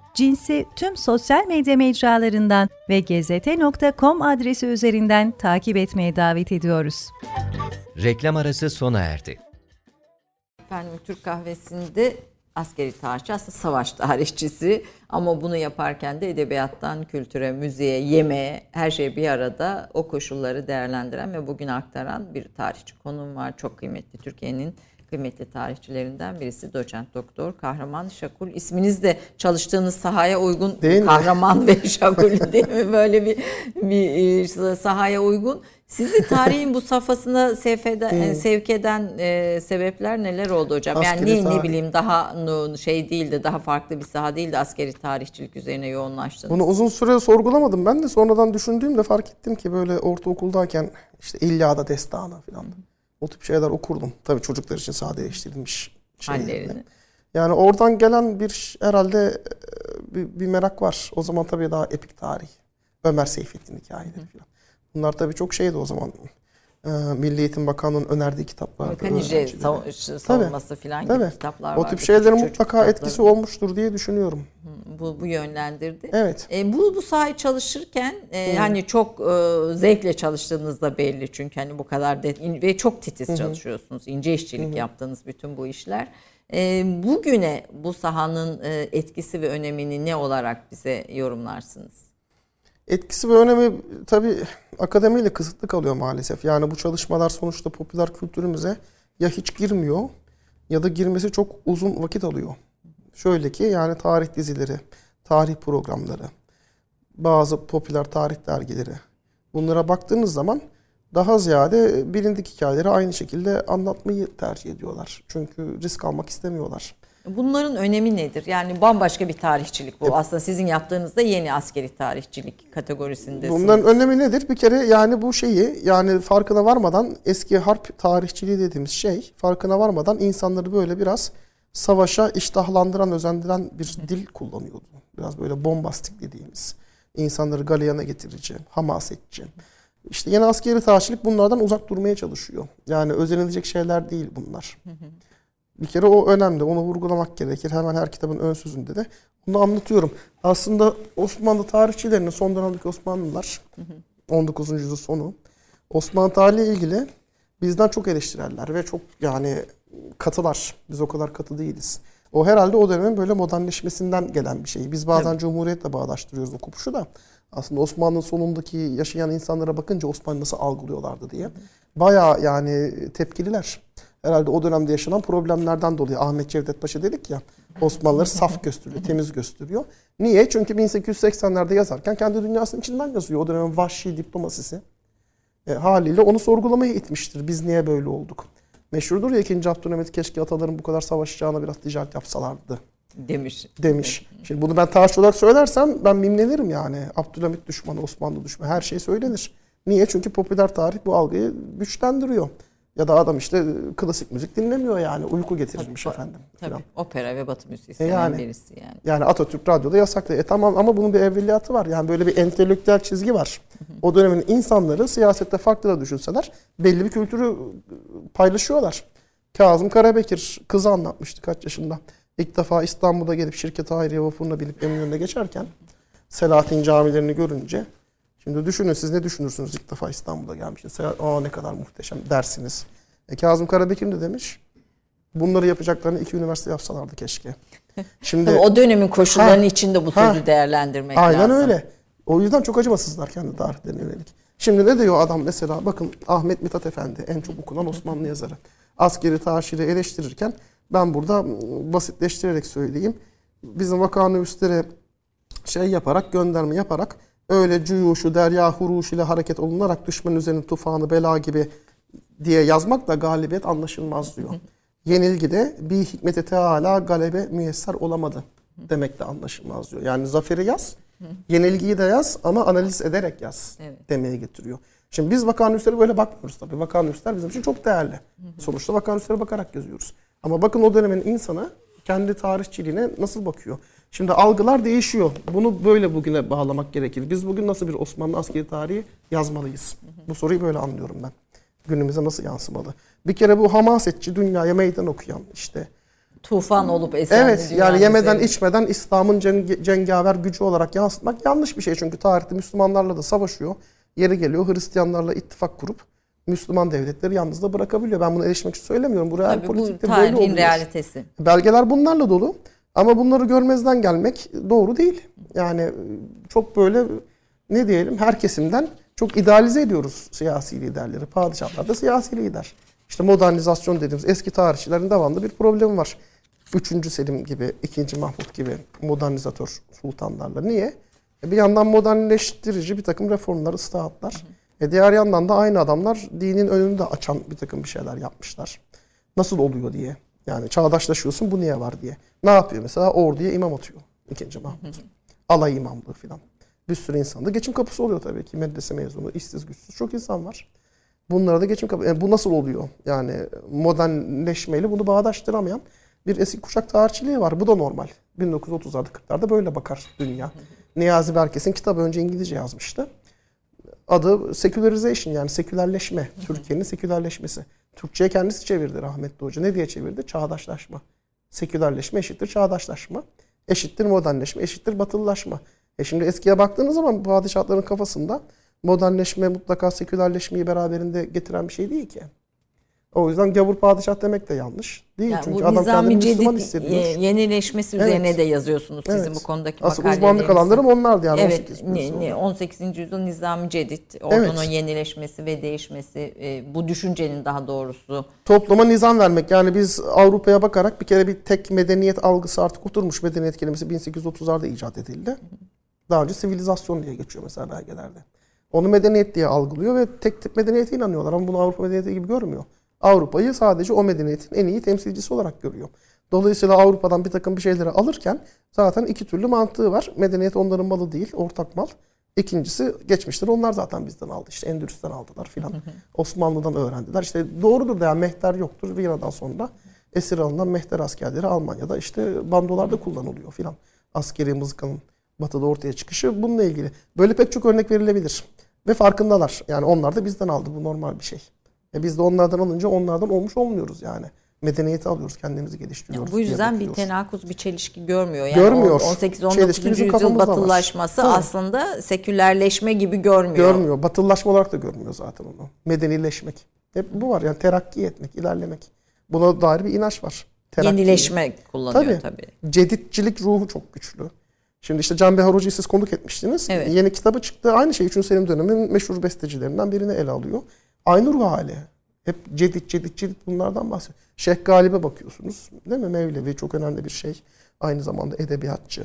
Cins'i tüm sosyal medya mecralarından ve gezete.com adresi üzerinden takip etmeye davet ediyoruz. Reklam arası sona erdi. Efendim Türk kahvesinde askeri tarihçi aslında savaş tarihçisi ama bunu yaparken de edebiyattan kültüre, müziğe, yemeğe her şey bir arada o koşulları değerlendiren ve bugün aktaran bir tarihçi konum var. Çok kıymetli Türkiye'nin kıymetli tarihçilerinden birisi doçent doktor Kahraman Şakul. İsminiz de çalıştığınız sahaya uygun Değil mi? Kahraman ve Şakul değil mi? Böyle bir, bir e, sahaya uygun. Sizi tarihin bu safhasına sevk eden, sevk eden e, sebepler neler oldu hocam? yani Askeri ne, ne tarih. bileyim daha şey değildi, daha farklı bir saha değildi askeri tarihçilik üzerine yoğunlaştınız. Bunu uzun süre sorgulamadım. Ben de sonradan düşündüğümde fark ettim ki böyle ortaokuldayken işte İlyada Destanı falan o tip şeyler okurdum. Tabii çocuklar için sadeleştirilmiş şeylerle. Yani oradan gelen bir herhalde e, bir, bir merak var. O zaman tabii daha epik tarih. Ömer Seyfettin hikayeleri falan. Bunlar tabii çok şeydi o zaman. Ee, Milli Eğitim Bakanlığı'nın önerdiği kitaplar. Kanice sav- savunması falan gibi Tabii. kitaplar O vardı. tip şeylerin mutlaka kitapları. etkisi olmuştur diye düşünüyorum. bu, bu yönlendirdi. Evet. E, bu bu sahayı çalışırken e, hani çok e, zevkle çalıştığınız da belli çünkü hani bu kadar de, in- ve çok titiz çalışıyorsunuz. ince işçilik yaptığınız bütün bu işler. E, bugüne bu sahanın e, etkisi ve önemini ne olarak bize yorumlarsınız? Etkisi ve önemi tabii akademiyle kısıtlı kalıyor maalesef. Yani bu çalışmalar sonuçta popüler kültürümüze ya hiç girmiyor ya da girmesi çok uzun vakit alıyor. Şöyle ki yani tarih dizileri, tarih programları, bazı popüler tarih dergileri. Bunlara baktığınız zaman daha ziyade bilindik hikayeleri aynı şekilde anlatmayı tercih ediyorlar. Çünkü risk almak istemiyorlar. Bunların önemi nedir? Yani bambaşka bir tarihçilik bu. Aslında sizin yaptığınızda yeni askeri tarihçilik kategorisindesiniz. Bunların önemi nedir? Bir kere yani bu şeyi yani farkına varmadan eski harp tarihçiliği dediğimiz şey farkına varmadan insanları böyle biraz savaşa iştahlandıran, özendiren bir dil kullanıyordu. Biraz böyle bombastik dediğimiz. insanları galeyana getirici, hamasetçi. İşte yeni askeri tarihçilik bunlardan uzak durmaya çalışıyor. Yani özenilecek şeyler değil bunlar. Bir kere o önemli. Onu vurgulamak gerekir. Hemen her kitabın ön sözünde de bunu anlatıyorum. Aslında Osmanlı tarihçilerinin son dönemdeki Osmanlılar 19. yüzyıl sonu Osmanlı tarihiyle ilgili bizden çok eleştirerler ve çok yani katılar. Biz o kadar katı değiliz. O herhalde o dönemin böyle modernleşmesinden gelen bir şey. Biz bazen Cumhuriyet'le bağdaştırıyoruz o kopuşu da. Aslında Osmanlı'nın sonundaki yaşayan insanlara bakınca Osmanlı nasıl algılıyorlardı diye. Bayağı yani tepkililer. Herhalde o dönemde yaşanan problemlerden dolayı Ahmet Cevdet Paşa dedik ya Osmanlıları saf gösteriyor, temiz gösteriyor. Niye? Çünkü 1880'lerde yazarken kendi dünyasının içinden yazıyor. O dönemin vahşi diplomasisi. E, haliyle onu sorgulamaya itmiştir. Biz niye böyle olduk? Meşhurdur ya 2. Abdülhamit keşke ataların bu kadar savaşacağına biraz ticaret yapsalardı demiş. demiş. Şimdi bunu ben tarihçi olarak söylersem ben mimlenirim yani. Abdülhamit düşmanı, Osmanlı düşmanı her şey söylenir. Niye? Çünkü popüler tarih bu algıyı güçlendiriyor. Ya da adam işte klasik müzik dinlemiyor yani. Uyku getirirmiş Tabii, efendim. Tabii. falan. Opera ve Batı müziği E yani. birisi yani. Yani Atatürk radyoda yasakladı. E tamam ama bunun bir evveliyatı var. Yani böyle bir entelektüel çizgi var. O dönemin insanları siyasette farklı da düşünseler belli bir kültürü paylaşıyorlar. Kazım Karabekir kızı anlatmıştı kaç yaşında. İlk defa İstanbul'da gelip şirket Hayriye vapuruna binip Eminönü'ne geçerken Selahattin camilerini görünce şimdi düşünün siz ne düşünürsünüz ilk defa İstanbul'a gelmişsiniz. Aa ne kadar muhteşem dersiniz. E, Kazım Karabekir ne demiş? Bunları yapacaklarını iki üniversite yapsalardı keşke. Şimdi Tabii o dönemin koşullarının Ha. içinde bu Ha. sözü değerlendirmek Aynen lazım. öyle. O yüzden çok acımasızlar kendi tarihlerine yönelik. Şimdi ne diyor adam mesela bakın Ahmet Mithat Efendi en çok okunan Osmanlı yazarı. Askeri tarihçiliği eleştirirken ben burada basitleştirerek söyleyeyim. Bizim vakanüvislere şey yaparak gönderme yaparak öyle cüyuşu derya huruş ile hareket olunarak düşmanın üzerine tufanı bela gibi diye yazmakla galibiyet anlaşılmaz diyor. Yenilgide bir hikmete teala galebe müyesser olamadı demekle anlaşılmaz diyor. Yani zaferi yaz, yenilgiyi de yaz ama analiz ederek yaz Evet. demeye getiriyor. Şimdi biz vakanüslere böyle bakmıyoruz tabii. Vakanüsler bizim için çok değerli. Sonuçta vakanüslere bakarak yazıyoruz. Ama bakın o dönemin insanı kendi tarihçiliğine nasıl bakıyor? Şimdi algılar değişiyor. Bunu böyle bugüne bağlamak gerekir. Biz bugün nasıl bir Osmanlı askeri tarihi yazmalıyız? Bu soruyu böyle anlıyorum ben. Günümüze nasıl yansımalı? Bir kere bu hamasetçi dünyaya meydan okuyan işte. Tufan olup esen Evet yani yemeden içmeden İslam'ın ceng- cengaver gücü olarak yansıtmak yanlış bir şey. Çünkü tarihte Müslümanlarla da savaşıyor. Yeri geliyor Hristiyanlarla ittifak kurup Müslüman devletleri yalnız da bırakabiliyor. Ben bunu eleştirmek için söylemiyorum. Bu real Tabii bu politikte böyle oluyor. realitesi. Belgeler bunlarla dolu. Ama bunları görmezden gelmek doğru değil. Yani çok böyle ne diyelim her kesimden çok idealize ediyoruz siyasi liderleri. Padişahlar da siyasi lider. İşte modernizasyon dediğimiz eski tarihçilerin devamlı bir problemi var. Üçüncü Selim gibi, ikinci Mahmut gibi modernizatör sultanlarla. Niye? E bir yandan modernleştirici bir takım reformlar, ıslahatlar. E diğer yandan da aynı adamlar dinin önünü de açan bir takım bir şeyler yapmışlar. Nasıl oluyor diye. Yani çağdaşlaşıyorsun bu niye var diye. Ne yapıyor mesela? Orduya imam atıyor. ikinci Mahmut. Alay imamlığı filan. Bir sürü insan da geçim kapısı oluyor tabii ki. Medrese mezunu, işsiz güçsüz çok insan var. Bunlara da geçim kapısı. Yani bu nasıl oluyor? Yani modernleşmeyle bunu bağdaştıramayan bir eski kuşak tarihçiliği var. Bu da normal. 1930'larda 40'larda böyle bakar dünya. Niyazi Berkes'in kitabı önce İngilizce yazmıştı. Adı secularization yani sekülerleşme. Türkiye'nin sekülerleşmesi. Türkçe'ye kendisi çevirdi rahmetli hoca. Ne diye çevirdi? Çağdaşlaşma. Sekülerleşme eşittir çağdaşlaşma. Eşittir modernleşme, eşittir batılılaşma. E şimdi eskiye baktığınız zaman padişahların kafasında modernleşme mutlaka sekülerleşmeyi beraberinde getiren bir şey değil ki. O yüzden gavur padişah demek de yanlış. Değil Yani çünkü adam kendini Müslüman cedid hissediyor. e, yenileşmesi Evet. üzerine de yazıyorsunuz sizin Evet. bu konudaki Asıl makalelerinizde. uzmanlık alanlarım onlardı yani. Evet, 18 ne- ne- 18. yüzyıl Nizami Cedid, oradan Evet. yenileşmesi ve değişmesi, e, bu düşüncenin daha doğrusu. topluma nizam vermek. Yani biz Avrupa'ya bakarak bir kere bir tek medeniyet algısı artık oturmuş. Medeniyet kelimesi 1830'larda icat edildi. Daha önce sivilizasyon diye geçiyor mesela belgelerde. Onu medeniyet diye algılıyor ve tek tip medeniyete inanıyorlar ama bunu Avrupa medeniyeti gibi görmüyor. Avrupa'yı sadece o medeniyetin en iyi temsilcisi olarak görüyor. Dolayısıyla Avrupa'dan bir takım bir şeyleri alırken zaten iki türlü mantığı var. Medeniyet onların malı değil, ortak mal. İkincisi geçmişleri onlar zaten bizden aldı. İşte Endülüs'ten aldılar filan. Osmanlı'dan öğrendiler. İşte doğrudur da yani mehter yoktur. Viyana'dan sonra esir alınan mehter askerleri Almanya'da işte bandolarda kullanılıyor filan. Askeri mızıkanın batıda ortaya çıkışı bununla ilgili. Böyle pek çok örnek verilebilir. Ve farkındalar. Yani onlar da bizden aldı. Bu normal bir şey. E biz de onlardan alınca onlardan olmuş olmuyoruz yani. Medeniyeti alıyoruz, kendimizi geliştiriyoruz. Bu yüzden bir tenakuz, bir çelişki görmüyor. Yani Görmüyor. 18-19. Çelişki bizim yüzyıl var. batılılaşması Tabii. aslında sekülerleşme gibi görmüyor. Görmüyor. Batılılaşma olarak da görmüyor zaten onu. Medenileşmek. Hep bu var yani terakki etmek, ilerlemek. Buna dair bir inanç var. Terakki. Yenileşme kullanıyor Tabii. tabii. Ceditçilik ruhu çok güçlü. Şimdi işte Can Behar Hoca'yı siz konuk etmiştiniz. Evet. Yeni kitabı çıktı. Aynı şey 3. Selim döneminin meşhur bestecilerinden birini ele alıyor. Aynı ruh hali. Hep cedit, cedit, cedit bunlardan bahsediyor. Şeyh Galip'e bakıyorsunuz. Değil mi? Mevlevi çok önemli bir şey. Aynı zamanda edebiyatçı.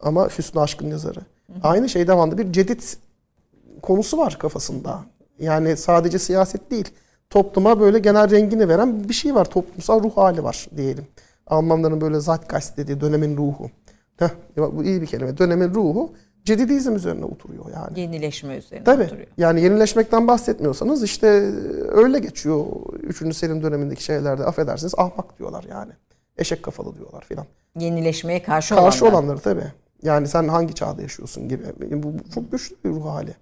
Ama Hüsnü Aşk'ın yazarı. Aynı şey devamlı bir cedit konusu var kafasında. Yani sadece siyaset değil. Topluma böyle genel rengini veren bir şey var. Toplumsal ruh hali var diyelim. Almanların böyle Zeitgeist dediği dönemin ruhu. Heh, bu iyi bir kelime. Dönemin ruhu cedidizm üzerine oturuyor yani. Yenileşme üzerine Tabii. oturuyor. Yani yenileşmekten bahsetmiyorsanız işte öyle geçiyor. Üçüncü Selim dönemindeki şeylerde affedersiniz ahmak diyorlar yani. Eşek kafalı diyorlar filan. Yenileşmeye karşı, Karşı olanlar. olanları tabii. Yani sen hangi çağda yaşıyorsun gibi. Bu bu çok güçlü bir ruh hali.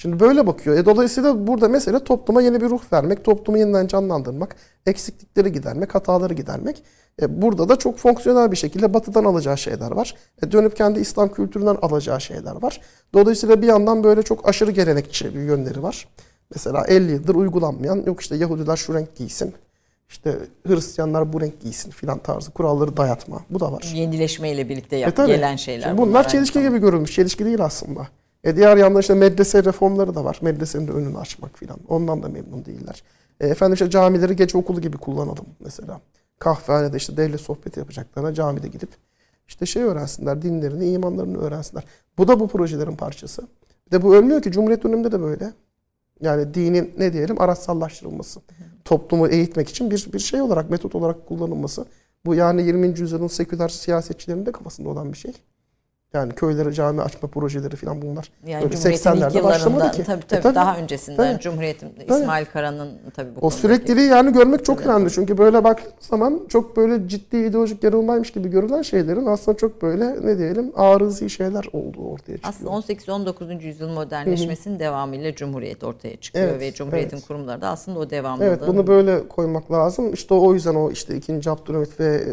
Şimdi böyle bakıyor. E dolayısıyla burada mesele topluma yeni bir ruh vermek, toplumu yeniden canlandırmak, eksiklikleri gidermek, hataları gidermek. E burada da çok fonksiyonel bir şekilde batıdan alacağı şeyler var. E dönüp kendi İslam kültüründen alacağı şeyler var. Dolayısıyla bir yandan böyle çok aşırı gelenekçi bir yönleri var. Mesela 50 yıldır uygulanmayan yok işte Yahudiler şu renk giysin. işte Hristiyanlar bu renk giysin filan tarzı kuralları dayatma. Bu da var. Yenileşmeyle birlikte yap, E tabii. gelen şeyler. Şimdi bunlar aynı çelişki gibi görülmüş. Çelişki değil aslında. E diğer yandan işte medrese reformları da var. Medresenin de önünü açmak filan. Ondan da memnun değiller. E efendim işte camileri gece okulu gibi kullanalım mesela. Kahvehanede işte devlet sohbeti yapacaklarına camide gidip işte şey öğrensinler, dinlerini, imanlarını öğrensinler. Bu da bu projelerin parçası. Bir de bu ölmüyor ki Cumhuriyet döneminde de böyle. Yani dinin ne diyelim araçsallaştırılması. Toplumu eğitmek için bir, bir şey olarak, metot olarak kullanılması. Bu yani 20. yüzyılın seküler siyasetçilerinin de kafasında olan bir şey. Yani köylere cami açma projeleri falan bunlar. Yani Böyle Cumhuriyet'in ilk 80'lerde başlamadı yıllarında ki. tabii E tabii, tabii. daha öncesinden Tabii. Cumhuriyet'in Tabii. İsmail Kara'nın tabii bu O sürekliliği yani görmek çok önemli. Çünkü böyle baktığınız zaman çok böyle ciddi ideolojik yarılmaymış gibi görülen şeylerin aslında çok böyle ne diyelim arızi şeyler olduğu ortaya çıkıyor. Aslında 18-19. yüzyıl modernleşmesinin devamıyla Cumhuriyet ortaya çıkıyor Evet, ve Cumhuriyet'in evet. kurumları da aslında o devamlılığı. Evet bunu böyle koymak lazım. İşte o yüzden o işte 2. Abdülhamit ve e,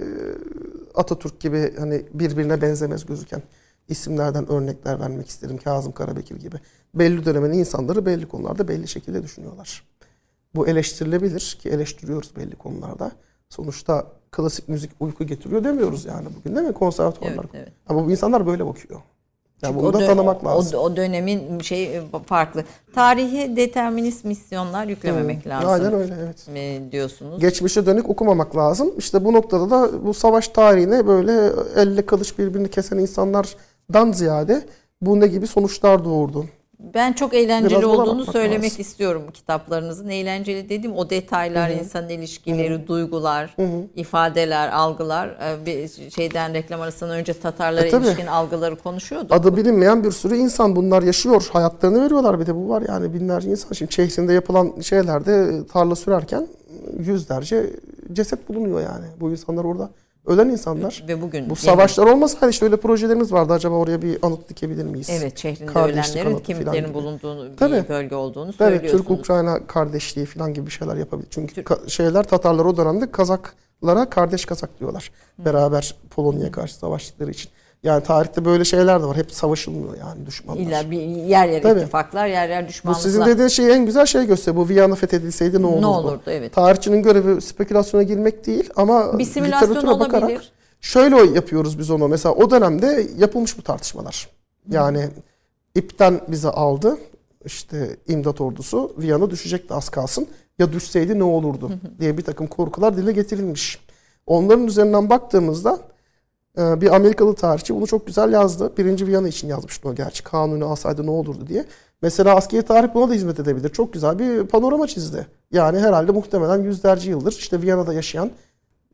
Atatürk gibi hani birbirine benzemez gözüken isimlerden örnekler vermek isterim. Kazım Karabekir gibi. Belli dönemin insanları belli konularda belli şekilde düşünüyorlar. Bu eleştirilebilir ki eleştiriyoruz belli konularda. Sonuçta klasik müzik uyku getiriyor demiyoruz yani bugün değil mi konservatuvarlar? Evet, evet. Ama bu insanlar böyle bakıyor. Yani Çünkü bunu da tanımak o- lazım. O, dönemin şey farklı. Tarihe determinist misyonlar yüklememek Hı. lazım. Aynen öyle evet. e, diyorsunuz. geçmişe dönük okumamak lazım. İşte bu noktada da bu savaş tarihine böyle elle kılıç birbirini kesen insanlardan ziyade bu ne gibi sonuçlar doğurdu. Ben çok eğlenceli Biraz olduğunu söylemek lazım. istiyorum kitaplarınızın. Eğlenceli dediğim o detaylar, insan ilişkileri, duygular, ifadeler, algılar. Ee, Bir şeyden reklam arasından önce Tatarlara E, tabii. ilişkin algıları konuşuyorduk. Adı bilinmeyen bir sürü insan bunlar yaşıyor. Hayatlarını veriyorlar bir de bu var yani binlerce insan. Şimdi şehrinde yapılan şeylerde tarla sürerken yüzlerce ceset bulunuyor yani. Bu insanlar orada ölen insanlar. Ve bugün Bu savaşlar olmasaydı işte öyle projelerimiz vardı. Acaba oraya bir anıt dikebilir miyiz? Evet şehrinde Kardeşlik ölenlerin kimliklerin gibi. bulunduğunu bir Tabii. bölge olduğunu Evet söylüyorsunuz. Türk-Ukrayna kardeşliği falan gibi bir şeyler yapabilir. Çünkü Türk- şeyler Tatarlar o dönemde Kazaklara kardeş Kazak diyorlar. Beraber Polonya'ya karşı savaştıkları için. Yani tarihte böyle şeyler de var. Hep savaşılmıyor yani düşmanlar. İlla bir yer yer Tabii. ittifaklar, yer yer Bu düşmanlıklar. sizin dediğiniz şey en güzel şey gösteriyor. Bu Viyana fethedilseydi ne olurdu? ne olurdu evet. Tarihçinin görevi spekülasyona girmek değil ama Bir simülasyon literatüre bakarak olabilir. şöyle yapıyoruz biz onu. Mesela o dönemde yapılmış bu tartışmalar. Yani ipten bize aldı. İşte imdat ordusu Viyana düşecekti az kalsın. Ya düşseydi ne olurdu diye bir takım korkular dile getirilmiş. Onların üzerinden baktığımızda bir Amerikalı tarihçi bunu çok güzel yazdı. Birinci Viyana için yazmıştı o gerçi. Kanuni alsaydı ne olurdu diye. Mesela askeri tarih buna da hizmet edebilir. Çok güzel bir panorama çizdi. Yani herhalde muhtemelen yüzlerce yıldır işte Viyana'da yaşayan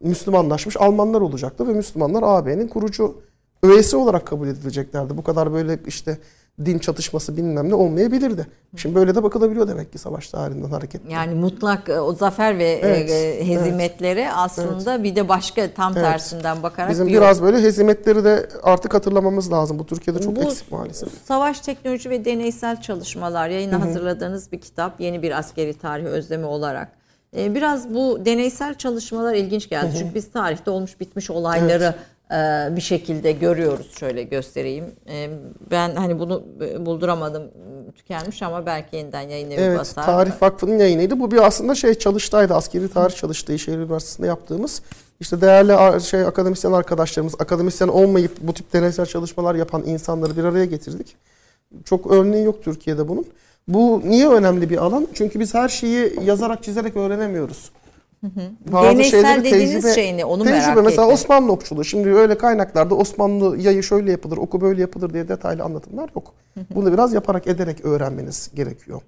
Müslümanlaşmış Almanlar olacaktı ve Müslümanlar AB'nin kurucu üyesi olarak kabul edileceklerdi. Bu kadar böyle işte din çatışması bilmem ne olmayabilirdi. Şimdi böyle de bakılabiliyor demek ki savaş tarihinden hareketle. Yani mutlak e, o zafer ve Evet, e, hezimetlere aslında bir de başka tam Evet. tersinden bakarak Bizim bir biraz böyle hezimetleri de artık hatırlamamız lazım. Bu Türkiye'de çok Bu eksik maalesef. Savaş teknoloji ve deneysel çalışmalar yayına hazırladığınız bir kitap yeni bir askeri tarih özlemi olarak. Ee, Biraz bu deneysel çalışmalar ilginç geldi. Çünkü biz tarihte olmuş bitmiş olayları e, bir şekilde görüyoruz. Şöyle göstereyim. E, Ben hani bunu e, bulduramadım tükenmiş ama belki yeniden yayın evi Evet, basar. Tarih Vakfı'nın yayınıydı. Bu bir aslında şey çalıştaydı. Askeri tarih çalıştığı Şehir Üniversitesi'nde yaptığımız. İşte değerli şey akademisyen arkadaşlarımız, akademisyen olmayıp bu tip deneysel çalışmalar yapan insanları bir araya getirdik. Çok örneği yok Türkiye'de bunun. Bu niye önemli bir alan? Çünkü biz her şeyi yazarak çizerek öğrenemiyoruz. Bazı Deneysel dediğiniz şey ne? Onu merak tecrübe. Mesela ettim. Osmanlı okçuluğu. Şimdi öyle kaynaklarda Osmanlı yayı şöyle yapılır, oku böyle yapılır diye detaylı anlatımlar yok. Bunu biraz yaparak ederek öğrenmeniz gerekiyor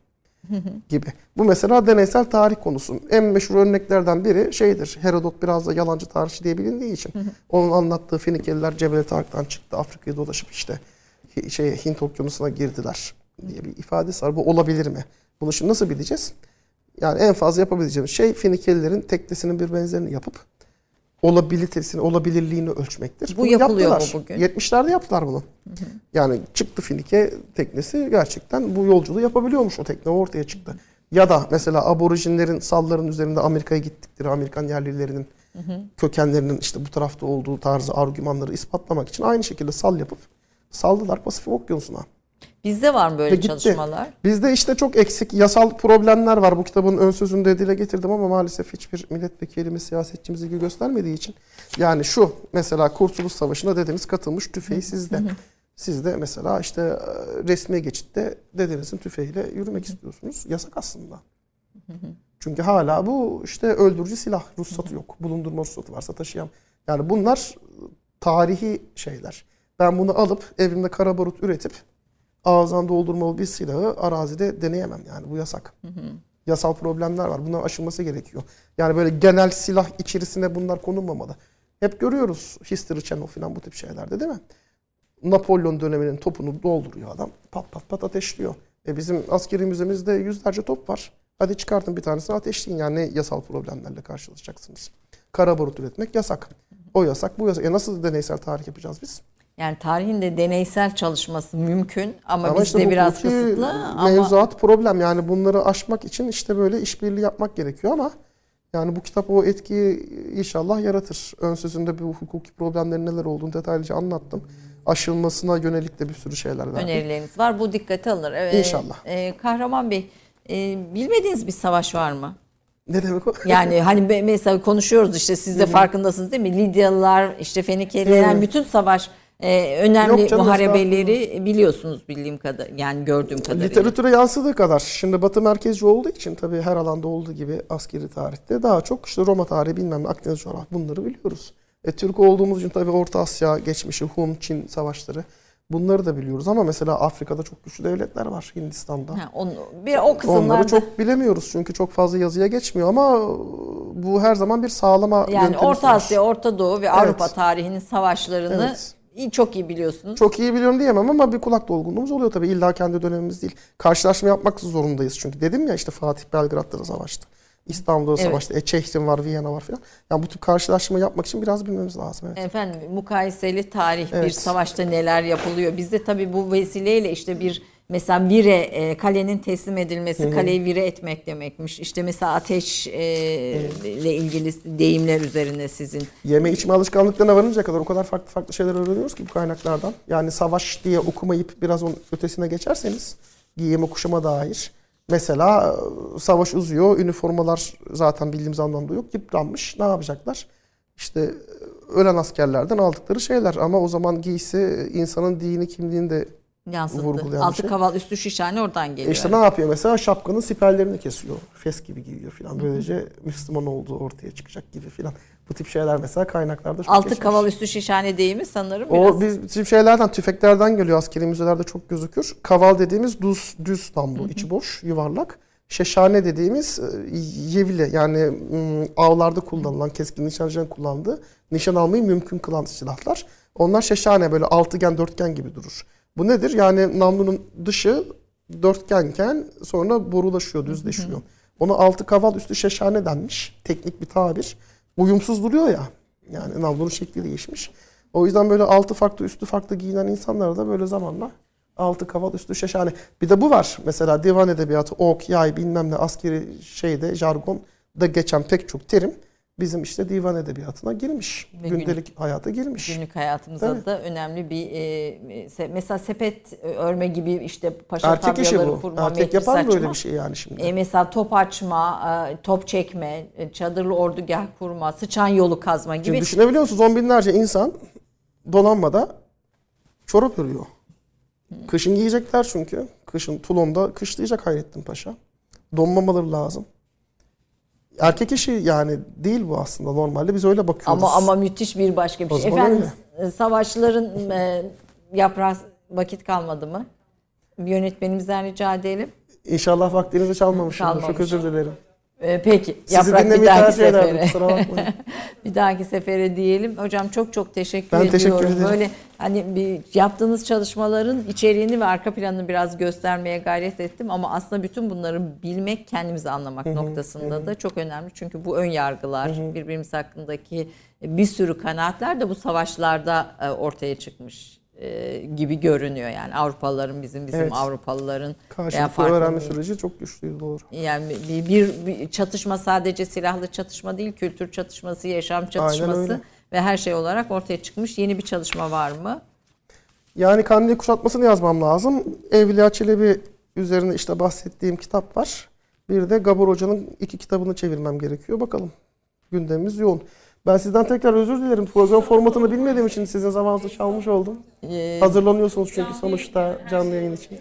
gibi. Bu mesela deneysel tarih konusu. En meşhur örneklerden biri şeydir. Herodot biraz da yalancı tarihçi diye bilindiği için. Onun anlattığı Fenikeliler Cebel Tarık'tan çıktı. Afrika'ya dolaşıp işte şey Hint okyanusuna girdiler diye bir ifadesi var. Bu olabilir mi? Bunu şimdi nasıl bileceğiz? Yani en fazla yapabileceğimiz şey Fenikelilerin teknesinin bir benzerini yapıp olabilitesini, olabilirliğini ölçmektir. Bu Bunu yapılıyor mu yaptılar. bugün? 70'lerde yaptılar bunu. Yani çıktı Finike teknesi gerçekten bu yolculuğu yapabiliyormuş o tekne ortaya çıktı. Ya da mesela aborjinlerin salların üzerinde Amerika'ya gittikleri Amerikan yerlilerinin kökenlerinin işte bu tarafta olduğu tarzı argümanları ispatlamak için aynı şekilde sal yapıp saldılar Pasifik Okyanusu'na. Bizde var mı böyle gitti. çalışmalar? Bizde işte çok eksik yasal problemler var. Bu kitabın ön sözünde dile getirdim ama maalesef hiçbir milletvekilimiz, siyasetçimiz ilgi göstermediği için. Yani şu mesela Kurtuluş Savaşı'na dedeniz katılmış tüfeği sizde. Siz de mesela işte e, resmi geçitte dedenizin tüfeğiyle yürümek istiyorsunuz. Yasak aslında. Çünkü hala bu işte öldürücü silah ruhsatı yok. Bulundurma ruhsatı varsa taşıyan. Yani bunlar tarihi şeyler. Ben bunu alıp evimde kara barut üretip ağızdan doldurmalı bir silahı arazide deneyemem yani bu yasak. Yasal problemler var. Bunların aşılması gerekiyor. Yani böyle genel silah içerisine bunlar konulmamalı. Hep görüyoruz History Channel falan bu tip şeylerde değil mi? Napolyon döneminin topunu dolduruyor adam. Pat pat pat ateşliyor. E bizim askeri müzemizde yüzlerce top var. Hadi çıkartın bir tanesini ateşleyin. Yani ne yasal problemlerle karşılaşacaksınız. Kara barut üretmek yasak. O yasak, bu yasak. E nasıl deneysel tarih yapacağız biz? Yani tarihin de deneysel çalışması mümkün ama, Ama işte bizde bu biraz kısıtlı ama Mevzuat problem. Yani bunları aşmak için işte böyle işbirliği yapmak gerekiyor ama yani bu kitap o etkiyi inşallah yaratır. Ön sözünde bu hukuki problemlerin neler olduğunu detaylıca anlattım. Aşılmasına yönelik de bir sürü şeyler verdim. önerileriniz var. Bu dikkate alınır. Evet. İnşallah. Ee, Kahraman Bey, e, bilmediğiniz bir savaş var mı? Ne demek o? Yani hani mesela konuşuyoruz işte siz de farkındasınız değil mi? Lidyalılar, işte Fenikeliler, Evet. bütün savaş e, önemli Yok canım, muharebeleri biliyorsunuz bildiğim kadar yani gördüğüm kadarıyla. Literatüre yansıdığı kadar. Şimdi Batı merkezci olduğu için tabii her alanda olduğu gibi askeri tarihte daha çok işte Roma tarihi bilmem ne Akdeniz coğrafya bunları biliyoruz. E, Türk olduğumuz için tabii Orta Asya geçmişi, Hun, Çin savaşları bunları da biliyoruz ama mesela Afrika'da çok güçlü devletler var Hindistan'da. Ha, onu, bir o kısımlarda Onları çok bilemiyoruz çünkü çok fazla yazıya geçmiyor ama bu her zaman bir sağlama yani Orta. Asya, Orta Doğu ve Avrupa tarihinin savaşlarını Evet. İyi- çok iyi biliyorsunuz. Çok iyi biliyorum diyemem ama bir kulak dolgunluğumuz oluyor tabii. İlla kendi dönemimiz değil. Karşılaşma yapmak zorundayız çünkü. Dedim ya işte Fatih Belgrad'da da savaştı. İstanbul'da da Evet. savaştı. E, Çehrin var, Viyana var filan. Yani bu tür karşılaşma yapmak için biraz bilmemiz lazım. Evet. Efendim mukayeseli tarih bir Evet. savaşta neler yapılıyor. Bizde tabii bu vesileyle işte bir mesela vire e, kalenin teslim edilmesi kaleyi vire etmek demekmiş. İşte mesela ateş e, ile ilgili deyimler üzerine sizin. Yeme içme alışkanlıklarına varıncaya kadar o kadar farklı farklı şeyler öğreniyoruz ki bu kaynaklardan. Yani savaş diye okumayıp biraz onun ötesine geçerseniz giyime kuşama dair. Mesela e, savaş uzuyor, üniformalar zaten bildiğimiz anlamda yok, yıpranmış. Ne yapacaklar? İşte e, ölen askerlerden aldıkları şeyler ama o zaman giysi insanın dini kimliğini de Yansıttı. Altı şey. kaval üstü şişhane oradan geliyor. E işte ne yapıyor mesela şapkanın siperlerini kesiyor. Fes gibi giyiyor filan. Böylece Müslüman olduğu ortaya çıkacak gibi filan. Bu tip şeyler mesela kaynaklarda çok Altı geçmiş. kaval üstü şişhane deyimi sanırım biraz. O biz bizim şeylerden tüfeklerden geliyor askeri müzelerde çok gözükür. Kaval dediğimiz düz düz namlu, içi boş, yuvarlak. Şeşhane dediğimiz e, yevle yani avlarda kullanılan keskin nişancının kullandığı nişan almayı mümkün kılan silahlar. Onlar şeşhane böyle altıgen dörtgen gibi durur. Bu nedir? Yani namlunun dışı dörtgenken sonra borulaşıyor, düzleşiyor. Ona altı kaval üstü şeşhane denmiş. Teknik bir tabir. Uyumsuz duruyor ya. Yani namlunun şekli değişmiş. O yüzden böyle altı farklı üstü farklı giyinen insanlara da böyle zamanla altı kaval üstü şeşhane. Bir de bu var. Mesela divan edebiyatı, ok, yay bilmem ne askeri şeyde jargon da geçen pek çok terim bizim işte divan edebiyatına girmiş. Ve Gündelik hayata girmiş. Günlük hayatımıza Evet. da önemli bir e, se- mesela sepet örme gibi işte paşa Erkek işi bu. kurma, Erkek yapar saçma. böyle bir şey yani şimdi. E, mesela top açma, e, top çekme, e, çadırlı ordugah kurma, sıçan yolu kazma gibi. Şimdi düşünebiliyor musunuz? On binlerce insan donanmada çorap örüyor. Kışın giyecekler çünkü. Kışın Tulon'da kışlayacak Hayrettin Paşa. Donmamaları lazım. Erkek işi yani değil bu aslında normalde. Biz öyle bakıyoruz. ama ama müthiş bir başka bir şey. Efendim e, savaşların e, yaprağı vakit kalmadı mı? Yönetmenimizden rica edelim. İnşallah vaktinizi çalmamışım. Çalmamış. Çok özür dilerim. E, peki. Sizi Yaprak bir dahaki sefere. Bir dahaki sefere diyelim. Hocam çok çok teşekkür Ben ediyorum. teşekkür ederim. Böyle hani bir yaptığınız çalışmaların içeriğini ve arka planını biraz göstermeye gayret ettim ama aslında bütün bunları bilmek, kendimizi anlamak noktasında da çok önemli. Çünkü bu ön yargılar, birbirimiz hakkındaki bir sürü kanaatler de bu savaşlarda e, ortaya çıkmış e, gibi görünüyor yani Avrupalıların bizim bizim Evet. Avrupalıların Karşılıklı öğrenme süreci çok güçlüydü doğru. yani bir, bir, bir çatışma sadece silahlı çatışma değil, kültür çatışması, yaşam çatışması ve her şey olarak ortaya çıkmış yeni bir çalışma var mı? Yani Kandil kuşatmasını yazmam lazım. Evliya Çelebi üzerine işte bahsettiğim kitap var. Bir de Gabor Hoca'nın iki kitabını çevirmem gerekiyor. Bakalım. Gündemimiz yoğun. Ben sizden tekrar özür dilerim. Program formatını bilmediğim için sizin zamanınızı çalmış oldum. Ee, Hazırlanıyorsunuz çünkü sonuçta canlı yayın için.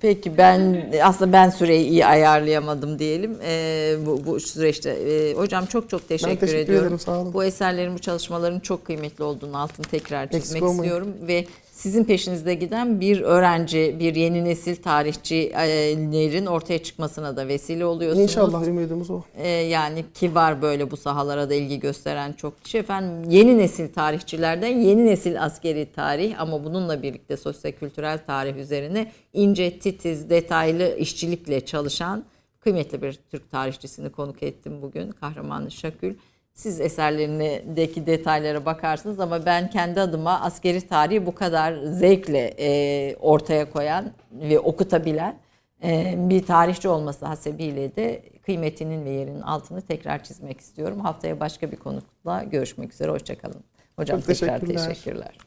Peki ben aslında ben süreyi iyi ayarlayamadım diyelim Ee, bu, bu süreçte. Ee, hocam çok çok teşekkür, teşekkür ediyorum. ederim, sağ olun. Bu eserlerin bu çalışmaların çok kıymetli olduğunu altını tekrar çizmek istiyorum ve sizin peşinizde giden bir öğrenci, bir yeni nesil tarihçilerin ortaya çıkmasına da vesile oluyorsunuz. İnşallah ümidimiz o. Ee, yani ki var böyle bu sahalara da ilgi gösteren çok kişi. Efendim yeni nesil tarihçilerden yeni nesil askeri tarih ama bununla birlikte sosyokültürel tarih üzerine ince, titiz, detaylı işçilikle çalışan kıymetli bir Türk tarihçisini konuk ettim bugün. Kahraman Şakül. Siz eserlerindeki detaylara bakarsınız ama ben kendi adıma askeri tarihi bu kadar zevkle e, ortaya koyan ve okutabilen e, bir tarihçi olması hasebiyle de kıymetinin ve yerinin altını tekrar çizmek istiyorum. Haftaya başka bir konukla görüşmek üzere. Hoşçakalın. Hocam Çok tekrar teşekkürler. teşekkürler.